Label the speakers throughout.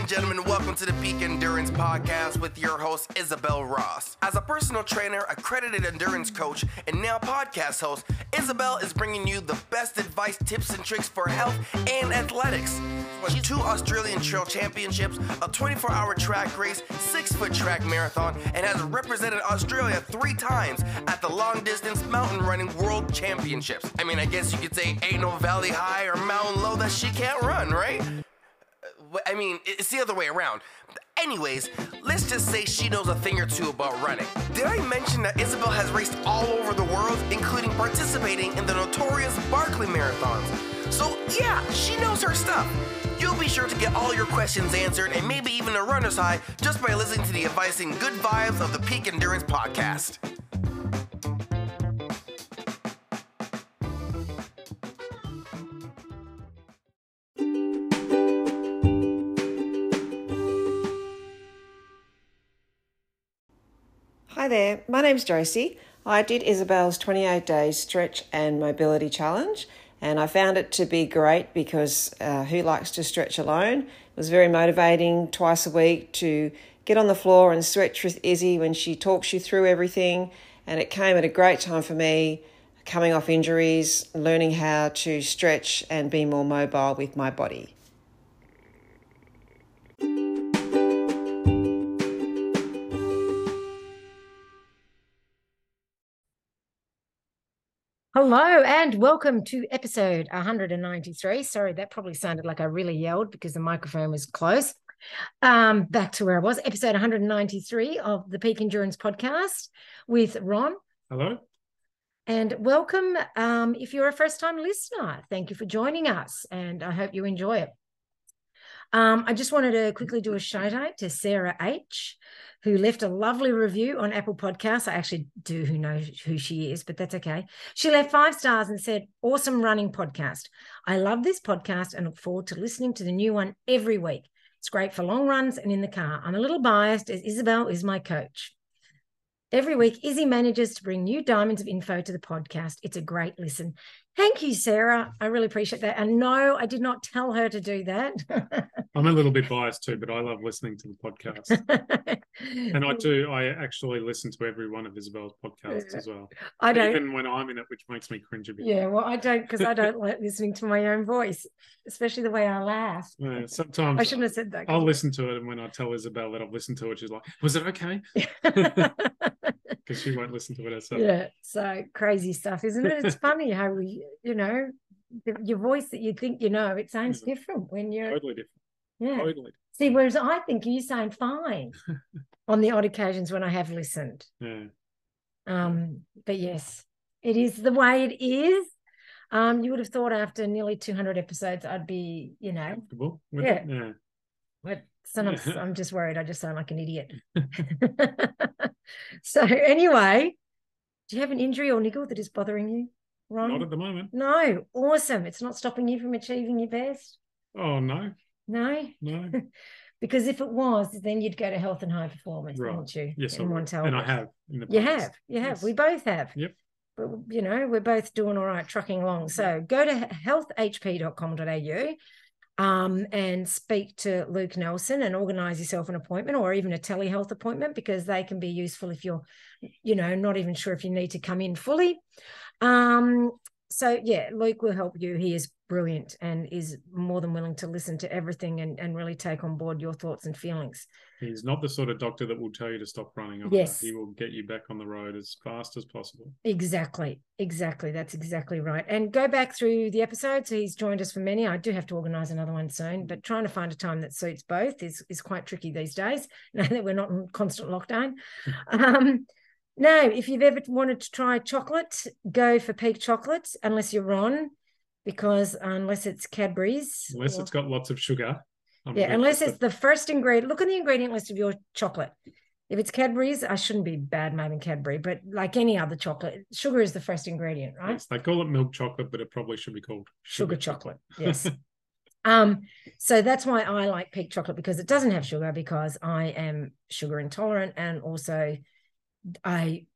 Speaker 1: and gentlemen, welcome to the Peak Endurance Podcast with your host, Isabel Ross. As a personal trainer, accredited endurance coach, and now podcast host, Isabel is bringing you the best advice, tips, and tricks for health and athletics. She's two Australian Trail Championships, a 24 hour track race, six foot track marathon, and has represented Australia three times at the long distance mountain running world championships. I mean, I guess you could say ain't no valley high or mountain low that she can't run, right? I mean, it's the other way around. Anyways, let's just say she knows a thing or two about running. Did I mention that Isabel has raced all over the world, including participating in the notorious Barkley marathons? So, yeah, she knows her stuff. You'll be sure to get all your questions answered and maybe even a runner's high just by listening to the advice and good vibes of the Peak Endurance Podcast.
Speaker 2: Hi there, my name's Josie. I did Isabel's 28 day stretch and mobility challenge, and I found it to be great because uh, who likes to stretch alone? It was very motivating twice a week to get on the floor and stretch with Izzy when she talks you through everything, and it came at a great time for me coming off injuries, learning how to stretch and be more mobile with my body.
Speaker 3: Hello and welcome to episode 193. Sorry, that probably sounded like I really yelled because the microphone was close. Um, back to where I was, episode 193 of the Peak Endurance podcast with Ron.
Speaker 4: Hello.
Speaker 3: And welcome. Um, if you're a first time listener, thank you for joining us and I hope you enjoy it. Um, I just wanted to quickly do a shout out to Sarah H who left a lovely review on Apple Podcasts. I actually do who know who she is, but that's okay. She left five stars and said, Awesome running podcast. I love this podcast and look forward to listening to the new one every week. It's great for long runs and in the car. I'm a little biased as Isabel is my coach. Every week, Izzy manages to bring new diamonds of info to the podcast. It's a great listen. Thank you, Sarah. I really appreciate that. And no, I did not tell her to do that.
Speaker 4: I'm a little bit biased too, but I love listening to the podcast. and I mm. do, I actually listen to every one of Isabel's podcasts as well.
Speaker 3: I don't.
Speaker 4: Even when I'm in it, which makes me cringe a bit.
Speaker 3: Yeah, well, I don't because I don't like listening to my own voice, especially the way I laugh.
Speaker 4: Yeah, sometimes
Speaker 3: I shouldn't have said that.
Speaker 4: I'll listen to it, and when I tell Isabel that I've listened to it, she's like, "Was it okay?" Because she won't listen to it herself.
Speaker 3: Yeah, so crazy stuff, isn't it? It's funny how we, you know, the, your voice that you think you know, it sounds
Speaker 4: Yeah.
Speaker 3: different when you're.
Speaker 4: Totally different.
Speaker 3: Yeah.
Speaker 4: Totally.
Speaker 3: See, whereas I think you sound fine on the odd occasions when I have listened.
Speaker 4: Yeah.
Speaker 3: Um, but yes, it is the way it is. Um, you would have thought after nearly 200 episodes, I'd be, you know,
Speaker 4: Comfortable. with
Speaker 3: Yeah.
Speaker 4: Yeah.
Speaker 3: but sometimes I'm just worried I just sound like an idiot. so anyway, do you have an injury or niggle that is bothering you, Ron?
Speaker 4: Not at the moment.
Speaker 3: no, awesome. It's not stopping you from achieving your best.
Speaker 4: Oh no,
Speaker 3: No,
Speaker 4: no.
Speaker 3: because if it was, then you'd go to health and high performance,
Speaker 4: Right.
Speaker 3: wouldn't you?
Speaker 4: Yes, I
Speaker 3: in
Speaker 4: would.
Speaker 3: one tell
Speaker 4: and I have. In the
Speaker 3: You have, you have.
Speaker 4: Yes.
Speaker 3: We both have.
Speaker 4: Yep.
Speaker 3: But you know, we're both doing all right, trucking along. So go to healthhp.com.au um, and speak to Luke Nelson and organize yourself an appointment or even a telehealth appointment because they can be useful if you're, you know, not even sure if you need to come in fully. Um, so yeah, Luke will help you. He is brilliant and is more than willing to listen to everything and, and really take on board your thoughts and feelings.
Speaker 4: He's not the sort of doctor that will tell you to stop running. Either.
Speaker 3: Yes.
Speaker 4: He will get you back on the road as fast as possible.
Speaker 3: Exactly. Exactly. That's exactly right. And go back through the episodes. He's joined us for many. I do have to organize another one soon, but trying to find a time that suits both is, is quite tricky these days now that we're not in constant lockdown. um, no, if you've ever wanted to try chocolate, go for peak chocolate, unless you're Ron, because unless it's Cadbury's.
Speaker 4: Unless
Speaker 3: or-
Speaker 4: it's got lots of sugar. I'm
Speaker 3: yeah, unless it's the first ingredient. Look on the ingredient list of your chocolate. If it's Cadbury's, I shouldn't be bad mouthing Cadbury, but like any other chocolate, sugar is the first ingredient, right?
Speaker 4: Yes, they call it milk chocolate, but it probably should be called
Speaker 3: Sugar chocolate. Yes. um, so that's why I like peak chocolate because it doesn't have sugar because I am sugar intolerant and also I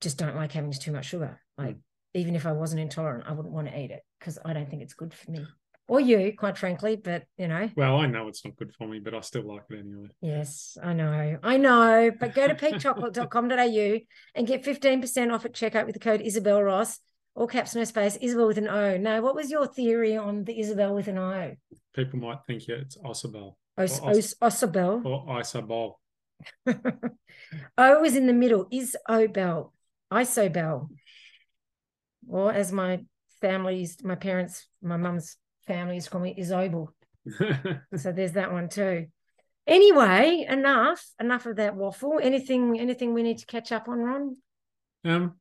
Speaker 3: just don't like having too much sugar. Hmm. Like even if I wasn't intolerant, I wouldn't want to eat it because I don't think it's good for me. or you, quite frankly. But you know,
Speaker 4: Well, I know it's not good for me, but I still like it anyway.
Speaker 3: yes, I know, I know. But go to peakchocolate.com.au and get fifteen percent off at checkout with the code Isabel Ross. All caps, no space. Isabel with an O. Now, what was your theory on the Isabel with an O?
Speaker 4: People might think yeah, it's Osabel
Speaker 3: Os-
Speaker 4: Or Os-
Speaker 3: Osabel.
Speaker 4: or Isabel.
Speaker 3: O was in the middle. Is Obel. Isobel. Or as my families, my parents, my mum's family used to call me Isobel. So there's that one too. Anyway, enough, enough of that waffle. Anything, anything we need to catch up on, Ron?
Speaker 4: um,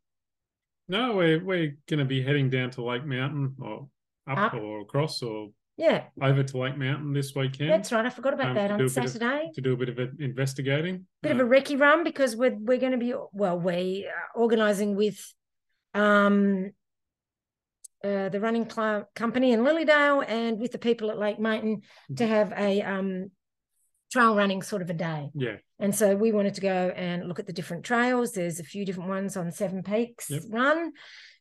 Speaker 4: no, we're we're going to be heading down to Lake Mountain or up,
Speaker 3: Up.
Speaker 4: or across or
Speaker 3: Yeah,
Speaker 4: over to Lake Mountain this weekend
Speaker 3: that's right. I forgot about
Speaker 4: Um,
Speaker 3: that on
Speaker 4: bit of-
Speaker 3: Saturday.
Speaker 4: to do a bit of in- investigating.
Speaker 3: bit of
Speaker 4: Uh,
Speaker 3: a recce run because we're we're going to be well we are organising with um uh, the running club company in Lilydale and with the people at Lake Mountain to have a um trail running sort of a day.
Speaker 4: yeah,
Speaker 3: And so we wanted to go and look at the different trails. There's a few different ones on Seven Peaks
Speaker 4: Yep.
Speaker 3: Run.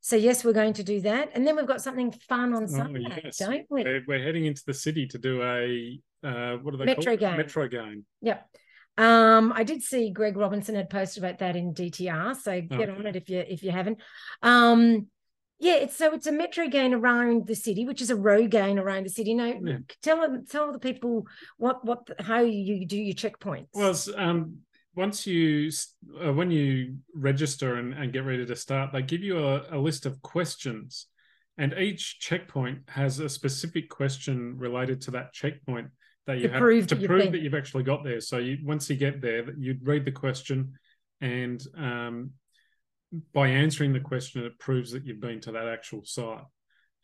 Speaker 3: So yes, we're going to do that. And then we've got something fun on
Speaker 4: Oh,
Speaker 3: Sunday,
Speaker 4: yes.
Speaker 3: don't we?
Speaker 4: we're, heading into the city to do a uh, what are they
Speaker 3: Metro
Speaker 4: called?
Speaker 3: game.
Speaker 4: Metro Metrogaine.
Speaker 3: Yep. Um, I did see Greg Robinson had posted about that in DTR, so get on it if you if you haven't. Um, yeah, it's so it's a metrogaine around the city, which is a rogaine around the city. Now,
Speaker 4: Yeah.
Speaker 3: tell them tell the people what what how you do your checkpoints.
Speaker 4: Well, um, once you uh, when you register and, and get ready to start, they give you a, a list of questions, and each checkpoint has a specific question related to that checkpoint that you
Speaker 3: To
Speaker 4: have
Speaker 3: prove
Speaker 4: to prove
Speaker 3: been.
Speaker 4: that you've actually got there. So you, once you get there, you'd read the question, and um, by answering the question, it proves that you've been to that actual site,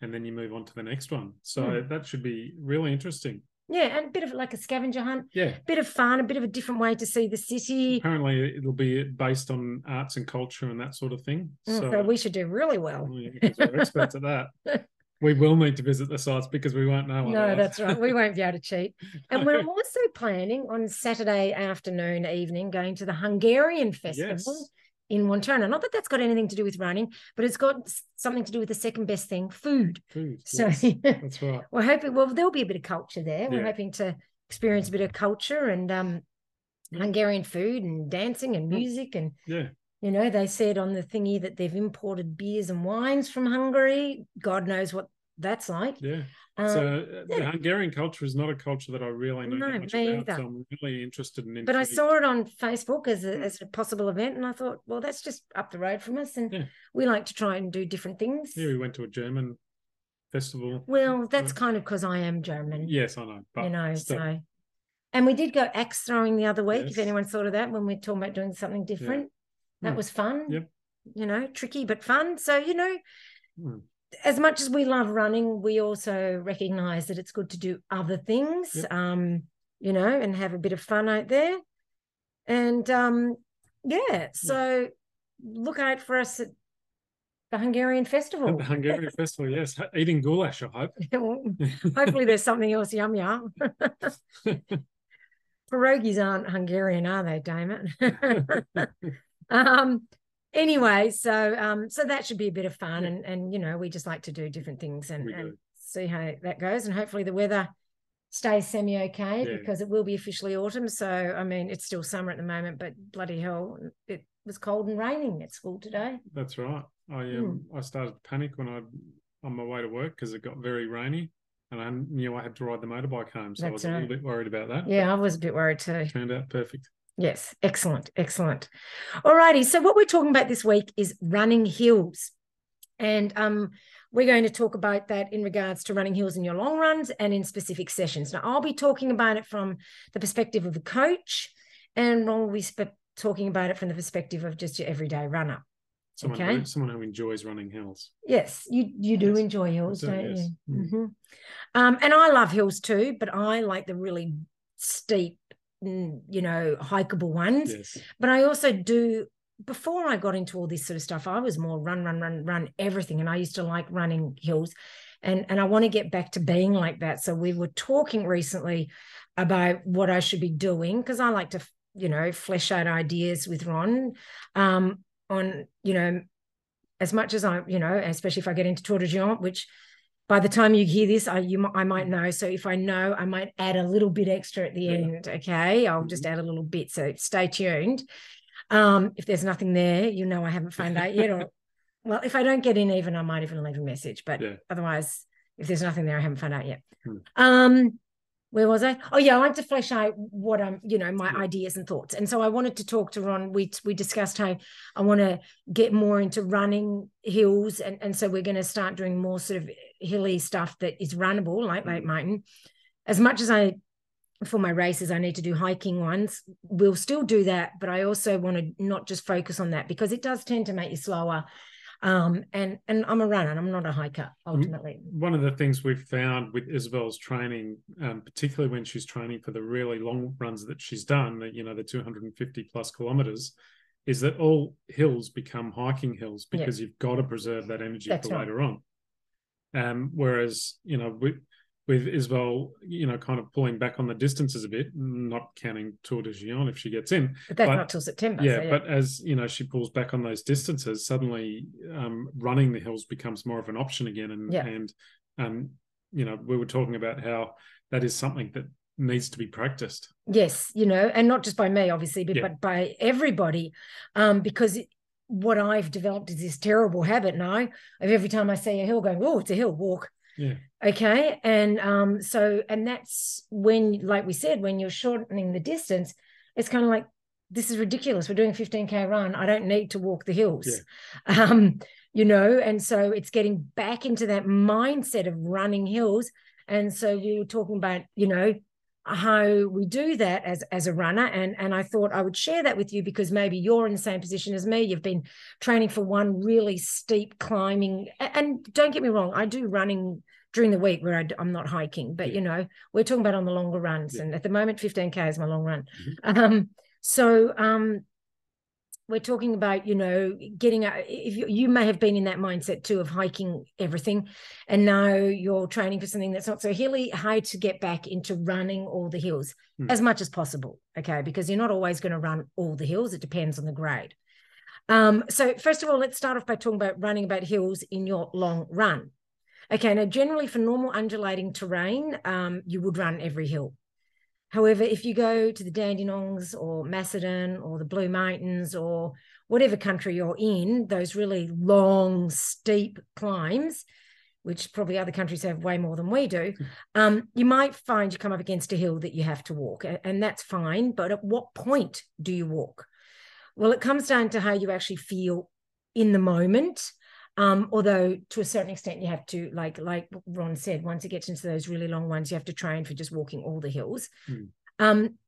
Speaker 4: and then you move on to the next one. So
Speaker 3: Hmm.
Speaker 4: that should be really interesting.
Speaker 3: Yeah, and a bit of like a scavenger hunt,
Speaker 4: Yeah.
Speaker 3: A bit of fun, a bit of a different way to see the city.
Speaker 4: apparently it'll be based on arts and culture and that sort of thing.
Speaker 3: Mm,
Speaker 4: So,
Speaker 3: So we should do really well.
Speaker 4: yeah, because we're experts at that. We will need to visit the sites because we won't know.
Speaker 3: No,
Speaker 4: otherwise.
Speaker 3: that's right. We won't be able to cheat. And we're also planning on Saturday afternoon, evening, going to the Hungarian Festival
Speaker 4: Yes.
Speaker 3: In Wantirna. Not that that's got anything to do with running, but it's got something to do with the second best thing, food.
Speaker 4: Food,
Speaker 3: So
Speaker 4: yes, that's right.
Speaker 3: we're hoping, well, there'll be a bit of culture there. We're hoping to experience a bit of culture and um, Hungarian food and dancing and
Speaker 4: Mm.
Speaker 3: music. And,
Speaker 4: Yeah,
Speaker 3: you know, they said on the thingy that they've imported beers and wines from Hungary. God knows what that's like.
Speaker 4: yeah.
Speaker 3: Um,
Speaker 4: so uh, the. Hungarian culture is not a culture that I really know
Speaker 3: No,
Speaker 4: much
Speaker 3: me
Speaker 4: about.
Speaker 3: either.
Speaker 4: So I'm really interested in.
Speaker 3: but I saw it on Facebook as a,
Speaker 4: Mm.
Speaker 3: as a possible event, and I thought, well, that's just up the road from us, and
Speaker 4: Yeah.
Speaker 3: we like to try and do different things.
Speaker 4: Yeah, we went to a German festival.
Speaker 3: Well, that's
Speaker 4: Uh,
Speaker 3: kind of because I am German,
Speaker 4: Yes, I know. But
Speaker 3: you know.
Speaker 4: still,
Speaker 3: So, and we did go axe throwing the other week. If anyone thought of that when we're talking about doing something different, that
Speaker 4: Mm.
Speaker 3: was fun.
Speaker 4: Yep.
Speaker 3: You know, tricky but fun. So you know,
Speaker 4: Mm.
Speaker 3: As much as we love running, we also recognize that it's good to do other things.
Speaker 4: Yep.
Speaker 3: Um, you know, and have a bit of fun out there. And um, yeah, so look out for us at the Hungarian
Speaker 4: At
Speaker 3: festival.
Speaker 4: the Hungarian festival, yes, eating goulash. I hope.
Speaker 3: Hopefully, there's something else yum yum. Pierogies aren't Hungarian, are they, Damon? um. Anyway, so um, so that should be a bit of fun, and and you know, we just like to do different things and, and see how that goes, and hopefully the weather stays semi okay
Speaker 4: Yeah.
Speaker 3: because it will be officially autumn. So I mean, it's still summer at the moment, but bloody hell, it was cold and raining at school today.
Speaker 4: That's right. I um I started to panic when I on my way to work because it got very rainy, and I knew I had to ride the motorbike home, so I was
Speaker 3: That's
Speaker 4: a little bit worried about that.
Speaker 3: Yeah, I was a bit worried too.
Speaker 4: turned out perfect.
Speaker 3: Yes, excellent, excellent. Alrighty, so what we're talking about this week is running hills. And um, we're going to talk about that in regards to running hills in your long runs and in specific sessions. Now, I'll be talking about it from the perspective of the coach, and Ron will be sp- talking about it from the perspective of just your everyday runner.
Speaker 4: Someone
Speaker 3: Okay.
Speaker 4: who, someone who enjoys running hills.
Speaker 3: Yes, you you do
Speaker 4: Yes,
Speaker 3: enjoy hills,
Speaker 4: do,
Speaker 3: don't
Speaker 4: yes.
Speaker 3: you?
Speaker 4: Mm.
Speaker 3: Mhm. Um, and I love hills too, but I like the really steep, you know, hikeable ones.
Speaker 4: Yes.
Speaker 3: But I also do. Before I got into all this sort of stuff, I was more run, run, run, run everything, and I used to like running hills, and and I want to get back to being like that. So we were talking recently about what I should be doing because I like to, you know, flesh out ideas with Ron um, on, you know, as much as I, you know, especially if I get into Tor des Géants, which by the time you hear this, I you I might know. So if I know, I might add a little bit extra at the
Speaker 4: Yeah.
Speaker 3: end. Okay, I'll just
Speaker 4: Mhm.
Speaker 3: add a little bit. So stay tuned. Um, if there's nothing there, you know I haven't found out yet. Or well, if I don't get in even, I might even leave a message. But
Speaker 4: Yeah.
Speaker 3: otherwise, if there's nothing there, I haven't found out yet.
Speaker 4: Hmm.
Speaker 3: Um, where was I? Oh yeah, I want to flesh out what I'm, you know, my
Speaker 4: Yeah.
Speaker 3: ideas and thoughts. And so I wanted to talk to Ron. We we discussed how I want to get more into running hills, and and so we're going to start doing more sort of hilly stuff that is runnable, like Lake. Mountain. As much as I for my races, I need to do hiking ones. We'll still do that, but I also want to not just focus on that because it does tend to make you slower. Um, and and I'm a runner, and I'm not a hiker ultimately.
Speaker 4: One of the things we've found with Isabel's training, um, particularly when she's training for the really long runs that she's done, you know, the 250 plus kilometers, is that all hills become hiking hills
Speaker 3: Yeah.
Speaker 4: because you've got to preserve that energy
Speaker 3: That's
Speaker 4: for
Speaker 3: right.
Speaker 4: later on. Um, whereas, you know, with, with Isabel, you know, kind of pulling back on the distances a bit, not counting Tor des Géants if she gets in,
Speaker 3: But that's
Speaker 4: but-
Speaker 3: not till September.
Speaker 4: yeah,
Speaker 3: so
Speaker 4: but as you know, she pulls back on those distances. Suddenly, um, running the hills becomes more of an option again, and
Speaker 3: Yeah.
Speaker 4: and um, you know, we were talking about how that is something that needs to be practiced.
Speaker 3: yes you know and not just by me obviously but,
Speaker 4: Yeah.
Speaker 3: but by everybody um because it, what i've developed is this terrible habit now of every time i see a hill going oh it's a hill walk.
Speaker 4: Yeah.
Speaker 3: okay? And um so and that's when like we said when you're shortening the distance it's kind of like this is ridiculous. We're doing a 15k run. I don't need to walk the hills. Yeah. um you know? And so it's getting back into that mindset of running hills. And so we were talking about you know how we do that as as a runner. And and I thought I would share that with you because maybe you're in the same position as me. You've been training for one really steep climbing. And don't get me wrong I do running during the week where I, am not hiking but
Speaker 4: Yeah.
Speaker 3: you know we're talking about on the longer runs
Speaker 4: Yeah.
Speaker 3: and at the moment 15k is my long run. Um so um we're talking about you know getting a, if you, you may have been in that mindset too of hiking everything and now you're training for something that's not so hilly how to get back into running all the hills
Speaker 4: Hmm.
Speaker 3: as much as possible okay? Because you're not always going to run all the hills it depends on the grade. Um so first of all let's start off by talking about running about hills in your long run. Okay now generally for normal undulating terrain um you would run every hill However, if you go to the Dandenongs or Macedon or the Blue Mountains or whatever country you're in, those really long, steep climbs, which probably other countries have way more than we do, um, you might find you come up against a hill that you have to walk, and that's fine. But at what point do you walk? Well, it comes down to how you actually feel in the moment. Um, although to a certain extent you have to, like like Ron said, once it gets into those really long ones, you have to train for just walking all the hills.
Speaker 4: Hmm.
Speaker 3: Um,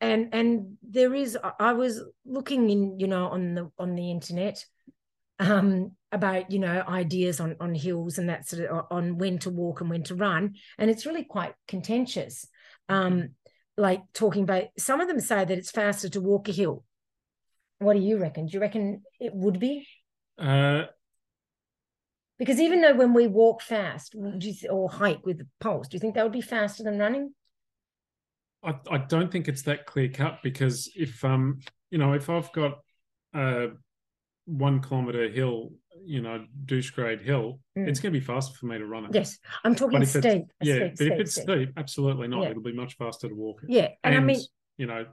Speaker 3: and and there is, I- I was looking in, you know, on the on the internet, um, about you know ideas on on hills and that sort of on when to walk and when to run, and it's really quite contentious. Um, like talking about some of them say that it's faster to walk a hill. What do you reckon? Do you reckon it would be?
Speaker 4: Uh,
Speaker 3: Because even though when we walk fast or hike with the pulse, do you think that would be faster than running?
Speaker 4: I, I don't think it's that clear cut because if um you know if I've got a one kilometer hill, you know, douche grade hill,
Speaker 3: Mm.
Speaker 4: it's going to be faster for me to run it.
Speaker 3: Yes, I'm talking
Speaker 4: But it's-
Speaker 3: steep.
Speaker 4: yeah,
Speaker 3: steep,
Speaker 4: but
Speaker 3: steep,
Speaker 4: if it's
Speaker 3: steep.
Speaker 4: steep, absolutely not.
Speaker 3: Yeah.
Speaker 4: It'll be much faster to walk it.
Speaker 3: yeah, and, I mean
Speaker 4: you know,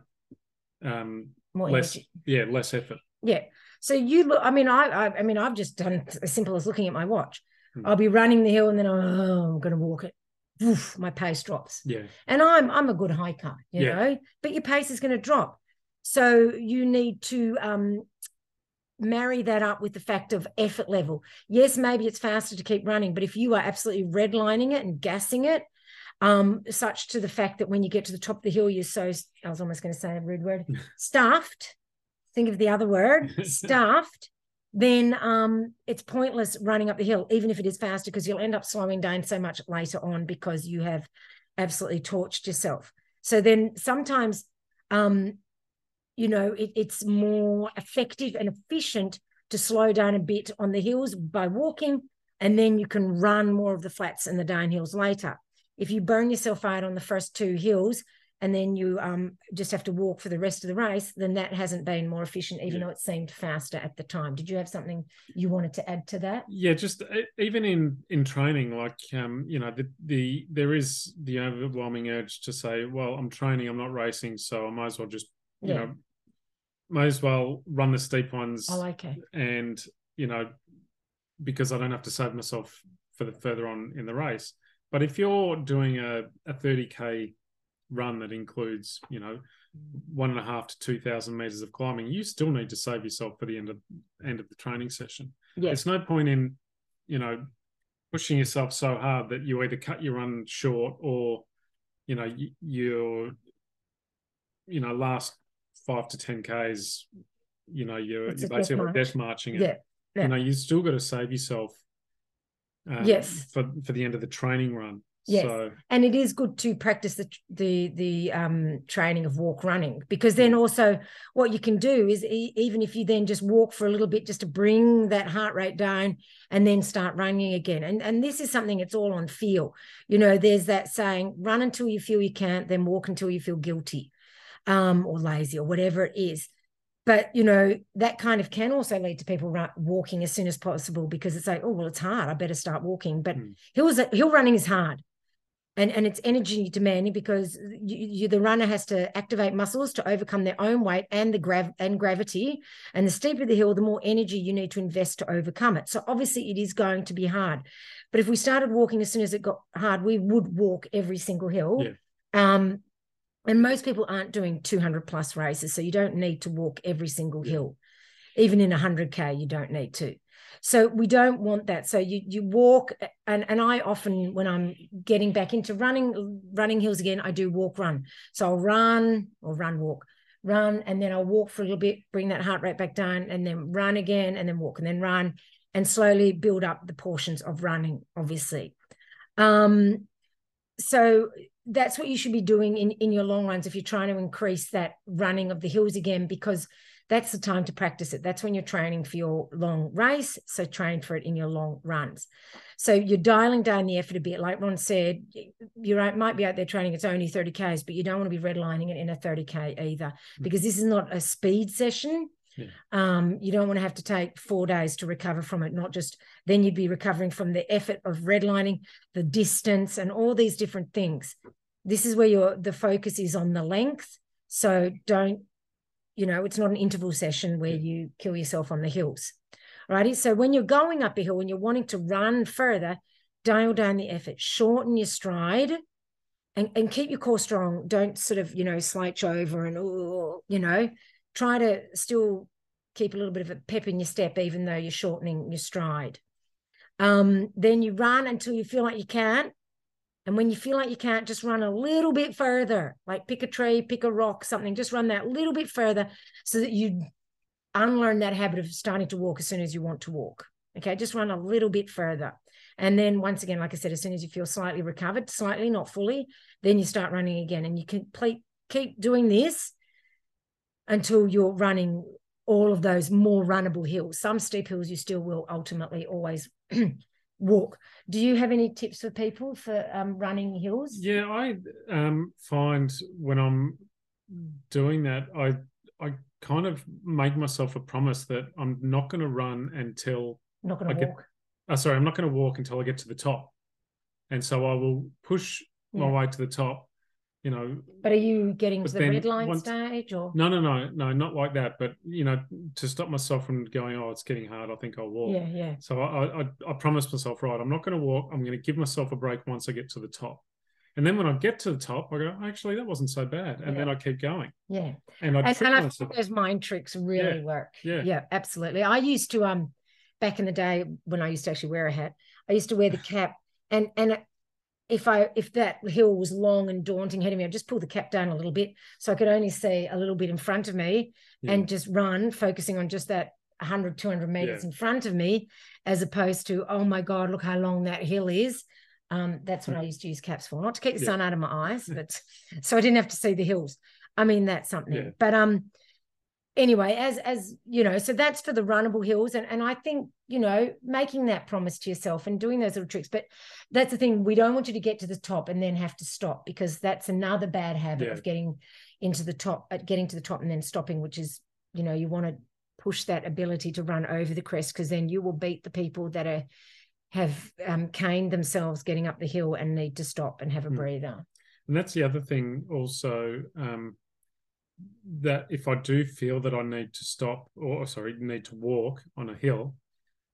Speaker 4: um,
Speaker 3: more
Speaker 4: less,
Speaker 3: energy.
Speaker 4: yeah, less effort.
Speaker 3: Yeah. So you look. I mean, I, I, I mean, I've just done as simple as looking at my watch.
Speaker 4: Hmm.
Speaker 3: I'll be running the hill, and then oh, I'm going to walk it. Oof, my pace drops.
Speaker 4: Yeah,
Speaker 3: and I'm I'm a good hiker, you
Speaker 4: Yeah.
Speaker 3: know, but your pace is going to drop. So you need to um, marry that up with the fact of effort level. Yes, maybe it's faster to keep running, but if you are absolutely redlining it and gassing it, um, such to the fact that when you get to the top of the hill, you're so I was almost going to say a rude word, stuffed. Think of the other word, stuffed. Then um, it's pointless running up the hill, even if it is faster, because you'll end up slowing down so much later on because you have absolutely torched yourself. So then sometimes, um, you know, it, it's more effective and efficient to slow down a bit on the hills by walking, and then you can run more of the flats and the downhills later. If you burn yourself out on the first two hills, and then you um, just have to walk for the rest of the race, then that hasn't been more efficient, even
Speaker 4: Yeah.
Speaker 3: though it seemed faster at the time. Did you have something you wanted to add to that?
Speaker 4: Yeah, just even in in training, like um, you know, the the there is the overwhelming urge to say, well, I'm training, I'm not racing, so I might as well just you
Speaker 3: Yeah.
Speaker 4: know, might as well run the steep ones,
Speaker 3: Oh, okay.
Speaker 4: and you know, because I don't have to save myself for the further on in the race. But if you're doing a a 30k run that includes, you know, one and a half to two thousand meters of climbing, you still need to save yourself for the end of end of the training session.
Speaker 3: Yes.
Speaker 4: It's no point in, you know, pushing yourself so hard that you either cut your run short or, you know, you, you're, you know, last five to ten k's, you know, you're,
Speaker 3: It's
Speaker 4: you're
Speaker 3: death
Speaker 4: basically
Speaker 3: march.
Speaker 4: death marching it.
Speaker 3: Yeah. yeah.
Speaker 4: You know, you still got to save yourself. Um,
Speaker 3: Yes.
Speaker 4: For for the end of the training run.
Speaker 3: Yes.
Speaker 4: So
Speaker 3: and it is good to practice the the the um training of walk running because then also what you can do is e- even if you then just walk for a little bit just to bring that heart rate down and then start running again. And and this is something it's all on feel. You know there's that saying run until you feel you can't then walk until you feel guilty um or lazy or whatever it is. But you know that kind of can also lead to people run, walking as soon as possible because it's like oh well it's hard. I better start walking. But
Speaker 4: Hmm.
Speaker 3: hills hill running is hard and and it's energy demanding because you, you the runner has to activate muscles to overcome their own weight and the grav and gravity. And the steeper the hill the more energy you need to invest to overcome it. So obviously it is going to be hard. But if we started walking as soon as it got hard we would walk every single hill.
Speaker 4: Yeah.
Speaker 3: um and most people aren't doing 200 plus races so you don't need to walk every single
Speaker 4: Yeah.
Speaker 3: hill. Even in 100k you don't need to so we don't want that. So you you walk and and i often when i'm getting back into running running hills again i do walk run. So i'll run or run walk run and then i'll walk for a little bit bring that heart rate back down and then run again and then walk and then run and slowly build up the portions of running obviously. Um so that's what you should be doing in in your long runs if you're trying to increase that running of the hills again because that's the time to practice it. That's when you're training for your long race. So train for it in your long runs. So you're dialing down the effort a bit. Like Ron said, you might be out there training, it's only 30 Ks, but you don't want to be redlining it in a 30K either, because this is not a speed session.
Speaker 4: Yeah.
Speaker 3: Um, you don't want to have to take four days to recover from it, not just then you'd be recovering from the effort of redlining, the distance, and all these different things. This is where your the focus is on the length. So don't you know, it's not an interval session where you kill yourself on the hills. Righty. So when you're going up a hill and you're wanting to run further, dial down the effort, shorten your stride and, and keep your core strong. Don't sort of, you know, slouch over and, oh, you know, try to still keep a little bit of a pep in your step, even though you're shortening your stride. Um, then you run until you feel like you can't. And when you feel like you can't, just run a little bit further, like pick a tree, pick a rock, something, just run that little bit further so that you unlearn that habit of starting to walk as soon as you want to walk. Okay, just run a little bit further. And then once again, like I said, as soon as you feel slightly recovered, slightly, not fully, then you start running again. And you complete keep doing this until you're running all of those more runnable hills. Some steep hills you still will ultimately always walk. Do you have any tips for people for um, running hills?
Speaker 4: Yeah, I um, find when I'm doing that, I I kind of make myself a promise that I'm not going to run until
Speaker 3: Not going to
Speaker 4: get-
Speaker 3: walk.
Speaker 4: uh, sorry, I'm not going to walk until I get to the top, and so I will push my
Speaker 3: Yeah.
Speaker 4: way to the top. You know,
Speaker 3: But are you getting to the red line
Speaker 4: once-
Speaker 3: stage or?
Speaker 4: no, no, no, no, not like that. But you know, to stop myself from going, oh, it's getting hard. I think I'll walk.
Speaker 3: Yeah, yeah.
Speaker 4: So I, I, I promised myself, right, I'm not going to walk. I'm going to give myself a break once I get to the top. And then when I get to the top, I go, actually, that wasn't so bad. And
Speaker 3: Yeah.
Speaker 4: then I keep going.
Speaker 3: Yeah.
Speaker 4: And I
Speaker 3: And, and I think those mind tricks really
Speaker 4: Yeah,
Speaker 3: work.
Speaker 4: yeah.
Speaker 3: Yeah, absolutely. I used to um back in the day when I used to actually wear a hat, I used to wear the cap and and if I if that hill was long and daunting ahead of me, I'd just pull the cap down a little bit so I could only see a little bit in front of me
Speaker 4: Yeah.
Speaker 3: and just run, focusing on just that 100, 200 meters in front of me, as opposed to, oh my God, look how long that hill is. Um, that's what I used to use caps for, not to keep the
Speaker 4: Yeah.
Speaker 3: sun out of my eyes, but so I didn't have to see the hills. I mean, that's something.
Speaker 4: Yeah.
Speaker 3: But um, anyway, as as you know, so that's for the runnable hills, and and I think you know making that promise to yourself and doing those little tricks. But that's the thing: we don't want you to get to the top and then have to stop because that's another bad habit
Speaker 4: Yeah.
Speaker 3: of getting into the top, at getting to the top and then stopping, which is you know you want to push that ability to run over the crest because then you will beat the people that are have um, caned themselves getting up the hill and need to stop and have a
Speaker 4: Mm.
Speaker 3: breather.
Speaker 4: And that's the other thing also um, that if I do feel that I need to stop or sorry, need to walk on a hill,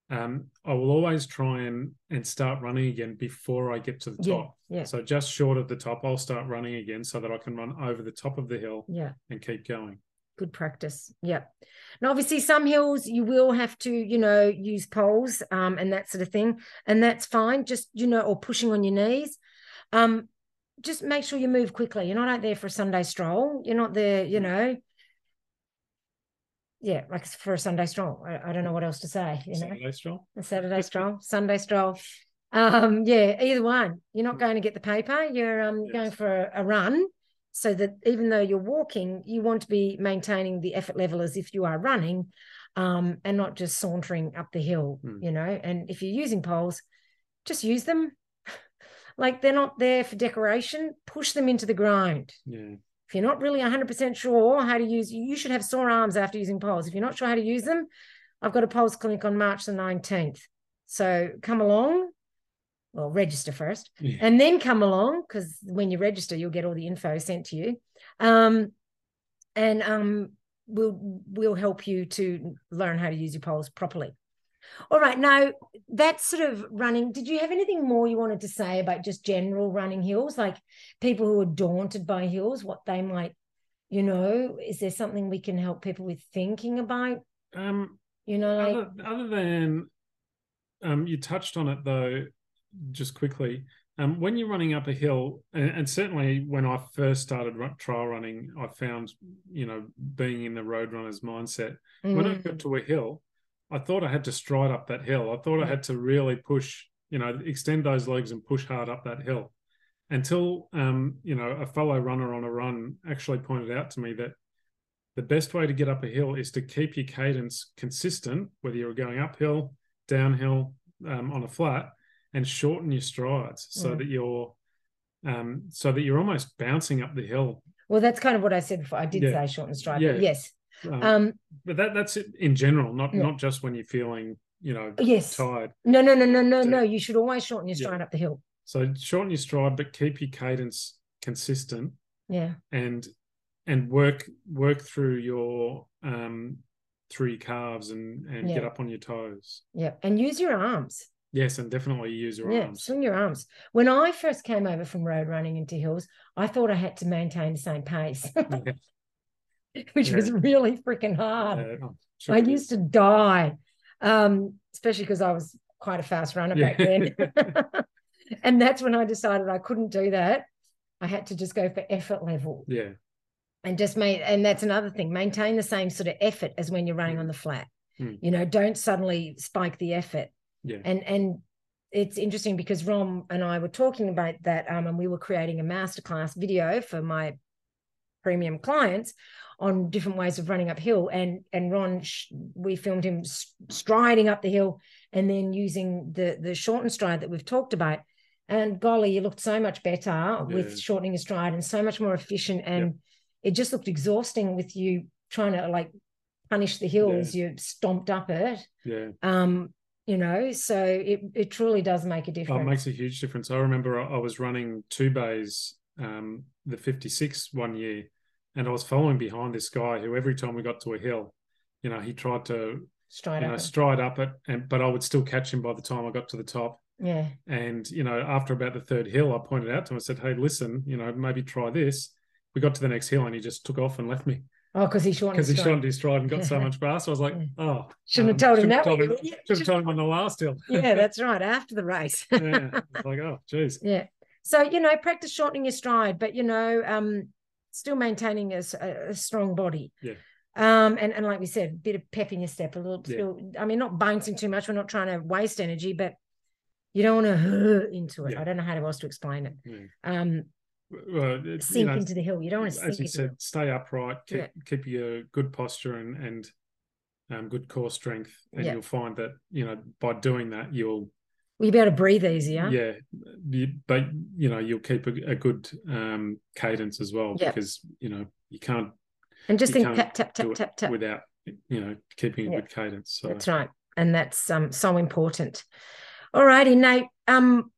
Speaker 4: um, I will always try and and start running again before I get to the
Speaker 3: Yeah,
Speaker 4: top.
Speaker 3: yeah.
Speaker 4: So just short of the top, I'll start running again so that I can run over the top of the hill
Speaker 3: Yeah.
Speaker 4: and keep going.
Speaker 3: good practice yeah and obviously some hills you will have to you know use poles um and that sort of thing and that's fine just you know or pushing on your knees um just make sure you move quickly you're not out there for a sunday stroll you're not there you know yeah like for a sunday stroll i, I don't know what else to say you know
Speaker 4: Saturday stroll.
Speaker 3: a Saturday stroll, Sunday stroll. Um, yeah, either one. You're not going to get the paper. You're um going for a, a run, so that even though you're walking, you want to be maintaining the effort level as if you are running, um, and not just sauntering up the hill.
Speaker 4: Hmm.
Speaker 3: You know, and if you're using poles, just use them. Like they're not there for decoration. Push them into the ground.
Speaker 4: Yeah.
Speaker 3: If you're not really 100% sure how to use, you should have sore arms after using poles. If you're not sure how to use them, I've got a poles clinic on March the 19th. So come along, well, register first,
Speaker 4: Yeah.
Speaker 3: and then come along because when you register, you'll get all the info sent to you. Um, and um, we'll we'll help you to learn how to use your poles properly. All right, now that's sort of running. Did you have anything more you wanted to say about just general running hills, like people who are daunted by hills, what they might, you know, is there something we can help people with thinking about?
Speaker 4: Um,
Speaker 3: You know, like
Speaker 4: other, other than um, you touched on it though, just quickly. Um, when you're running up a hill, and, and certainly when I first started ru- trail running, I found you know being in the road runner's mindset. When I
Speaker 3: mm,
Speaker 4: got to a hill, I thought I had to stride up that hill. I thought I had to really push, you know, extend those legs and push hard up that hill. Until um, you know, a fellow runner on a run actually pointed out to me that the best way to get up a hill is to keep your cadence consistent, whether you're going uphill, downhill, um, on a flat, and shorten your strides so
Speaker 3: Mm.
Speaker 4: that you're um, so that you're almost bouncing up the hill.
Speaker 3: well, that's kind of what I said before. I did
Speaker 4: Yeah.
Speaker 3: say shorten stride,
Speaker 4: Yeah.
Speaker 3: yes.
Speaker 4: Um,
Speaker 3: Um,
Speaker 4: but that that's it in general, not
Speaker 3: Yeah.
Speaker 4: not just when you're feeling, you know,
Speaker 3: yes.
Speaker 4: tired.
Speaker 3: No, no, no, no, no,
Speaker 4: So-
Speaker 3: no. You should always shorten your
Speaker 4: Yeah.
Speaker 3: stride up the hill.
Speaker 4: So shorten your stride, but keep your cadence consistent
Speaker 3: Yeah.
Speaker 4: and and work work through your um through your calves and and get up on your toes.
Speaker 3: Yeah. And use your arms.
Speaker 4: Yes, and definitely use your
Speaker 3: yeah.
Speaker 4: arms.
Speaker 3: Swing your arms. When I first came over from road running into hills, I thought I had to maintain the same pace,
Speaker 4: Yeah,
Speaker 3: which was really freaking hard.
Speaker 4: oh, sure
Speaker 3: I used to die, um, especially because I was quite a fast runner back then. and that's when I decided I couldn't do that. I had to just go for effort level
Speaker 4: Yeah,
Speaker 3: and just made, and that's another thing, maintain the same sort of effort as when you're running on the flat.
Speaker 4: Mm.
Speaker 3: You know, don't suddenly spike the effort.
Speaker 4: yeah,
Speaker 3: And, and, it's interesting because Ron and I were talking about that, um, and we were creating a masterclass video for my premium clients on different ways of running uphill. And and Ron, we filmed him striding up the hill and then using the the shortened stride that we've talked about. And golly, you looked so much better
Speaker 4: Yeah.
Speaker 3: with shortening your stride and so much more efficient. And it just looked exhausting with you trying to like punish the hill
Speaker 4: Yeah.
Speaker 3: as you stomped up it.
Speaker 4: yeah.
Speaker 3: Um, you know, so it it truly does make a
Speaker 4: Oh,
Speaker 3: difference.
Speaker 4: it makes a huge difference. I remember I, I was running two bays, um, the 56 one year, and I was following behind this guy who every time we got to a hill, you know, he tried to,
Speaker 3: stride
Speaker 4: you know,
Speaker 3: up. it.
Speaker 4: stride up it, and but I would still catch him by the time I got to the top.
Speaker 3: Yeah.
Speaker 4: And you know, after about the third hill, I pointed out to him. I said, "Hey, listen, you know, maybe try this." We got to the next hill, and he just took off and left me
Speaker 3: Oh, because he shortened
Speaker 4: because
Speaker 3: his
Speaker 4: he
Speaker 3: stride.
Speaker 4: shortened his stride and got so much faster. I was like, "Oh,
Speaker 3: Shouldn't have told him that
Speaker 4: told him-
Speaker 3: yeah,
Speaker 4: Should have told him on the last hill."
Speaker 3: yeah, that's right. After the race.
Speaker 4: yeah. Like, oh, geez.
Speaker 3: yeah. So, you know, practice shortening your stride, but, you know, um, still maintaining a strong body.
Speaker 4: Yeah.
Speaker 3: Um, and, and like we said, a bit of pep in your step, a little,
Speaker 4: Yeah.
Speaker 3: I mean, not bouncing too much. We're not trying to waste energy, but you don't want to hurt into it.
Speaker 4: Yeah.
Speaker 3: I don't know how else to explain it.
Speaker 4: Yeah.
Speaker 3: Um,
Speaker 4: uh, you
Speaker 3: sink
Speaker 4: know,
Speaker 3: into the hill. You don't want to sink
Speaker 4: as you
Speaker 3: into the hill.
Speaker 4: said, stay upright, keep
Speaker 3: Yeah.
Speaker 4: keep your good posture and and um, good core strength, and you'll find that you know by doing that you'll
Speaker 3: Will you be able to breathe easier?
Speaker 4: yeah, you, but you know you'll keep a, a good um, cadence as well
Speaker 3: Yeah.
Speaker 4: because you know you can't
Speaker 3: And just think tap, tap, tap, tap, tap.
Speaker 4: without you know keeping a
Speaker 3: Yeah.
Speaker 4: good cadence. So
Speaker 3: That's right. And that's um so important. All righty, Nate. Um,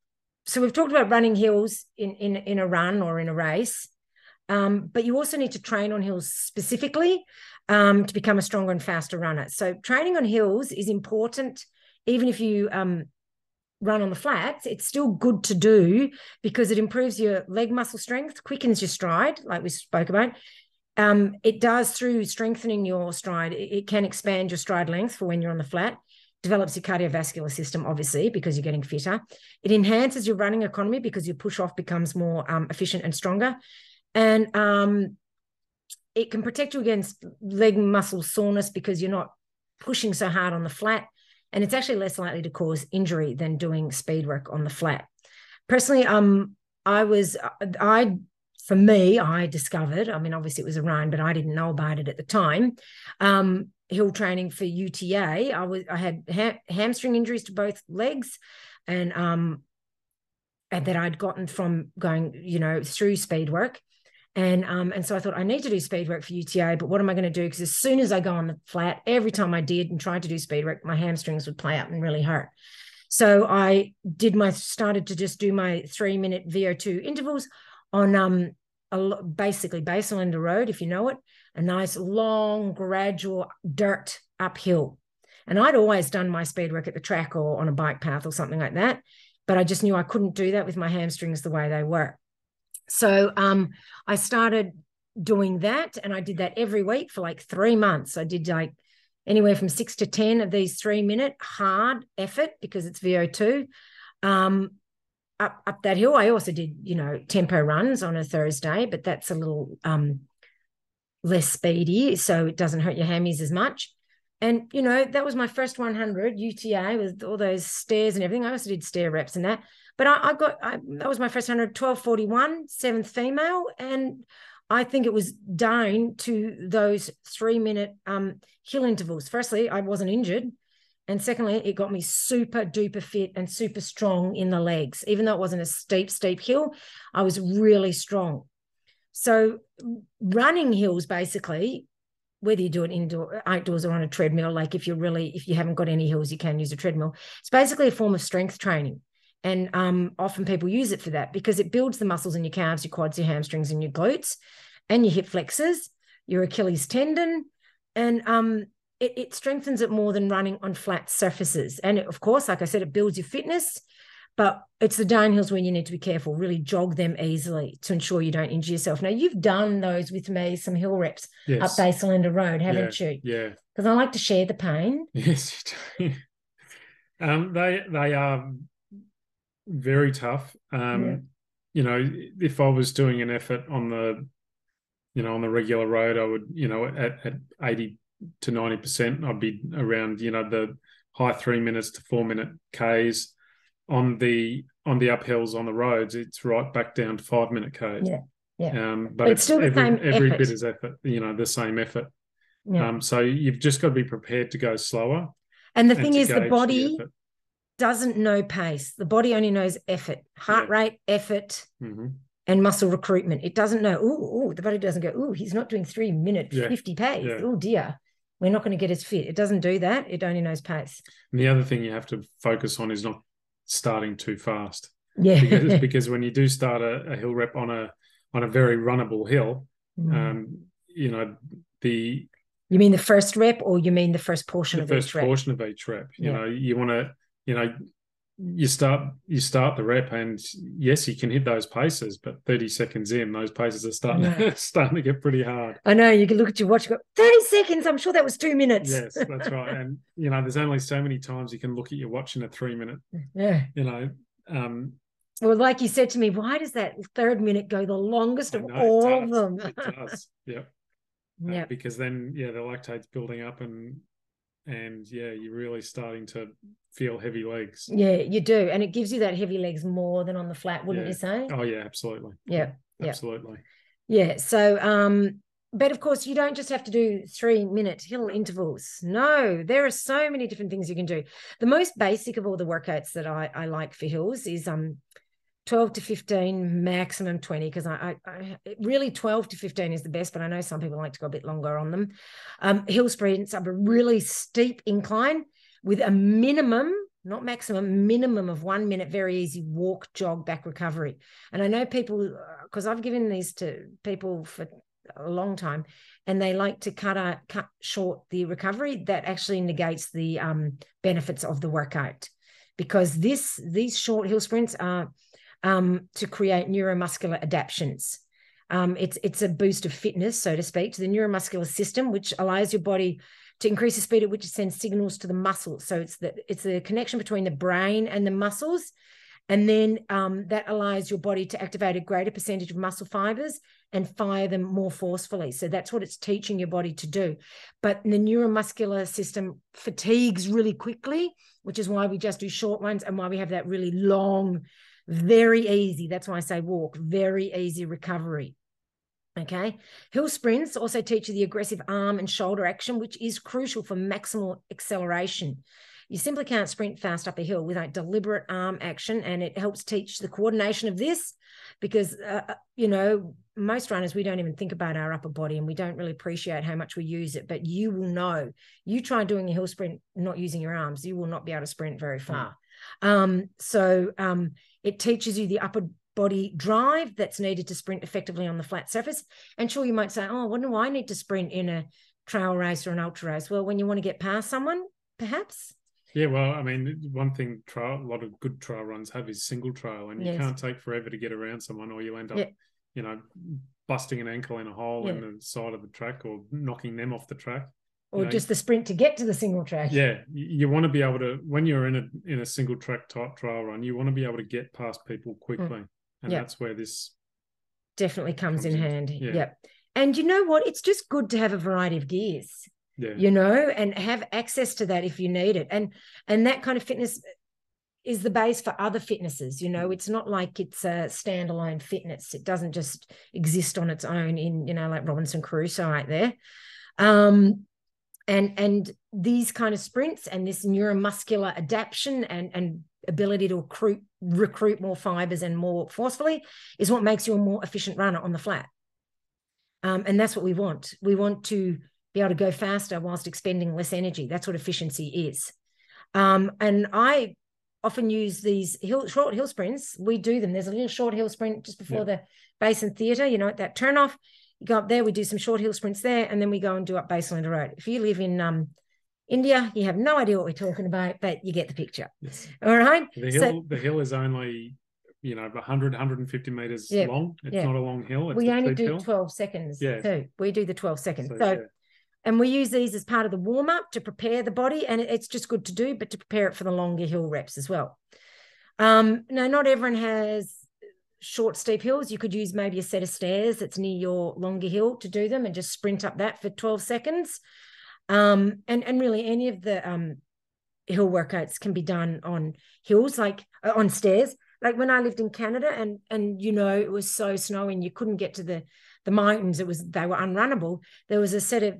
Speaker 3: so we've talked about running hills in in in a run or in a race. Um, but you also need to train on hills specifically um, to become a stronger and faster runner. So training on hills is important, even if you um, run on the flats. It's still good to do because it improves your leg muscle strength, quickens your stride, like we spoke about. Um, it does through strengthening your stride. It, can expand your stride length for when you're on the flat. Develops your cardiovascular system, obviously, because you're getting fitter. It enhances your running economy because your push off becomes more um, efficient and stronger and um, it can protect you against leg muscle soreness because you're not pushing so hard on the flat and it's actually less likely to cause injury than doing speed work on the flat. Personally um i was i for me i discovered i mean obviously it was a run but i didn't know about it at the time. Um hill training for uta i was i had ha- hamstring injuries to both legs and um and that i'd gotten from going you know through speed work and um, and so I thought I need to do speed work for UTA, but what am I going to do? Because as soon as I go on the flat, every time I did and tried to do speed work, my hamstrings would play up and really hurt. So I did my started to just do my three minute VO2 intervals on um a, basically Road, if you know it, a nice long gradual dirt uphill. And I'd always done my speed work at the track or on a bike path or something like that, but I just knew I couldn't do that with my hamstrings the way they were. So um, I started doing that, and I did that every week for like three months. I did like anywhere from six to ten of these three minute hard effort because it's VO two. Um, up up that hill. I also did you know tempo runs on a Thursday, but that's a little um, less speedy, so it doesn't hurt your hammies as much. And you know that was my first 100 UTA with all those stairs and everything. I also did stair reps and that but I, I got I, that was my first 100 1241 seventh female and I think it was down to those three minute um, hill intervals. Firstly, I wasn't injured. And secondly, it got me super duper fit and super strong in the legs. Even though it wasn't a steep, steep hill, I was really strong. So running hills basically, whether you do it indoor, outdoors or on a treadmill, like if you're really, if you haven't got any hills, you can use a treadmill. It's basically a form of strength training. And um, often people use it for that because it builds the muscles in your calves, your quads, your hamstrings, and your glutes, and your hip flexors, your Achilles tendon, and um, it, it, strengthens it more than running on flat surfaces. And it, of course, like I said, it builds your fitness, but it's the downhills when you need to be careful. Really jog them easily to ensure you don't injure yourself. Now you've done those with me, some hill reps
Speaker 4: yes.
Speaker 3: up Basin-Olinda Road, haven't
Speaker 4: yeah,
Speaker 3: you?
Speaker 4: Yeah.
Speaker 3: Because I like to share the pain.
Speaker 4: Yes, you do. um, they they are very tough. Um,
Speaker 3: Yeah.
Speaker 4: You know, if I was doing an effort on the, you know, on the regular road, I would, you know, at, at eighty to ninety percent, I'd be around, you know, the high three minutes to four minute Ks. On the on the uphills on the roads, it's right back down to five minute Ks.
Speaker 3: Yeah, yeah.
Speaker 4: Um, but,
Speaker 3: But it's still the
Speaker 4: every,
Speaker 3: same
Speaker 4: every
Speaker 3: effort.
Speaker 4: bit is effort. You know, the same effort.
Speaker 3: Yeah.
Speaker 4: Um, so you've just got to be prepared to go slower.
Speaker 3: and the
Speaker 4: and
Speaker 3: thing is, the body
Speaker 4: effort.
Speaker 3: Doesn't know pace. The body only knows effort, heart rate, effort,
Speaker 4: Mhm.
Speaker 3: and muscle recruitment. It doesn't know, oh, the body doesn't go, oh, he's not doing three minute
Speaker 4: Yeah.
Speaker 3: 50 pace.
Speaker 4: Yeah.
Speaker 3: Oh, dear. We're not going to get as fit. It doesn't do that. It only knows pace.
Speaker 4: And the other thing you have to focus on is not starting too fast
Speaker 3: Yeah.
Speaker 4: because, because when you do start a, a hill rep on a on a very runnable hill,
Speaker 3: Mm.
Speaker 4: um, you know the
Speaker 3: you mean the first rep or you mean the first portion
Speaker 4: the
Speaker 3: of
Speaker 4: first
Speaker 3: each rep?
Speaker 4: portion of each rep. You
Speaker 3: Yeah.
Speaker 4: know, you want to, you know, you start you start the rep, and yes, you can hit those paces, but thirty seconds in, those paces are starting
Speaker 3: Yeah.
Speaker 4: starting to get pretty hard.
Speaker 3: I know you can look at your watch and go, 30 seconds. I'm sure that was two minutes.
Speaker 4: Yes, that's right. And you know, there's only so many times you can look at your watch in a three minute.
Speaker 3: yeah.
Speaker 4: You know, um,
Speaker 3: Well, like you said to me, why does that third minute go the longest of
Speaker 4: know
Speaker 3: all of them?
Speaker 4: It does. Yep. Uh,
Speaker 3: yeah.
Speaker 4: because then yeah the lactate's building up and and yeah you're really starting to feel heavy legs
Speaker 3: Yeah, you do. And it gives you that heavy legs more than on the flat, wouldn't
Speaker 4: Yeah.
Speaker 3: you say?
Speaker 4: oh yeah absolutely
Speaker 3: Yeah. Yeah.
Speaker 4: absolutely.
Speaker 3: Yeah. So, um, but of course, you don't just have to do three minute hill intervals. No, there are so many different things you can do. The most basic of all the workouts that I, I like for hills is um 12 to 15, maximum 20, because I, I, I really 12 to 15 is the best, but I know some people like to go a bit longer on them. Um, hill sprints up a really steep incline with a minimum not maximum, minimum of one minute, very easy walk, jog, back recovery. And I know people, because I've given these to people for a long time, and they like to cut out, cut short the recovery. That actually negates the um, benefits of the workout, because this these short hill sprints are um, to create neuromuscular adaptations. Um, it's it's a boost of fitness, so to speak, to the neuromuscular system, which allows your body to increase the speed at which it sends signals to the muscles. So it's the it's the connection between the brain and the muscles, and then um, that allows your body to activate a greater percentage of muscle fibers and fire them more forcefully. So that's what it's teaching your body to do. But the neuromuscular system fatigues really quickly, which is why we just do short ones and why we have that really long, very easy. That's why I say walk, very easy recovery. Okay. Hill sprints also teach you the aggressive arm and shoulder action, which is crucial for maximal acceleration. You simply can't sprint fast up a hill without deliberate arm action. And it helps teach the coordination of this because, uh, uh, you know, most runners, we don't even think about our upper body and we don't really appreciate how much we use it. But you will know, you try doing a hill sprint not using your arms, you will not be able to sprint very far. Mm. Um, so um, it teaches you the upper body drive that's needed to sprint effectively on the flat surface. And sure, you might say, oh, what do I need to sprint in a trail race or an ultra race? Well, when you want to get past someone, perhaps.
Speaker 4: Yeah, well, I mean, one thing trail, a lot of good trail runs have is single trail, and you yes. can't take forever to get around someone, or you end up, yeah. you know, busting an ankle in a hole yeah. in the side of the track, or knocking them off the track
Speaker 3: or you know, just the sprint to get to the single track.
Speaker 4: Yeah, you want to be able to when you're in a in a single track type trial run, you want to be able to get past people quickly. Mm and yep. that's where this
Speaker 3: definitely comes, comes in, in, hand. Yeah. Yep. And you know what? It's just good to have a variety of gears.
Speaker 4: Yeah.
Speaker 3: You know, and have access to that if you need it. And and that kind of fitness is the base for other fitnesses. You know, it's not like it's a standalone fitness. It doesn't just exist on its own in, you know, like Robinson Crusoe right there. Um, and and these kind of sprints and this neuromuscular adaptation and and ability to recruit recruit more fibers and more forcefully is what makes you a more efficient runner on the flat. Um, and that's what we want. We want to be able to go faster whilst expending less energy. That's what efficiency is. Um, and I often use these hill, short hill sprints. We do them. There's a little short hill sprint just before yeah. the Basin Theatre, you know, at that turn off. You go up there, we do some short hill sprints there, and then we go and do up Basin-Olinda Road. If you live in um, India, you have no idea what we're talking about, but you get the picture. Yes. All right.
Speaker 4: The hill, so, the hill is only, you know, 100, 150 meters yeah, long. It's yeah. not a long hill.
Speaker 3: we only do hill. 12 seconds
Speaker 4: yeah.
Speaker 3: too. We do the 12 seconds. So, so yeah. and we use these as part of the warm up to prepare the body. And it's just good to do, but to prepare it for the longer hill reps as well. Um, now, not everyone has short, steep hills. You could use maybe a set of stairs that's near your longer hill to do them and just sprint up that for 12 seconds. Um, and and really any of the um, hill workouts can be done on hills, like uh, on stairs. Like when I lived in Canada, and and you know it was so snowing, you couldn't get to the the mountains. It was they were unrunnable. There was a set of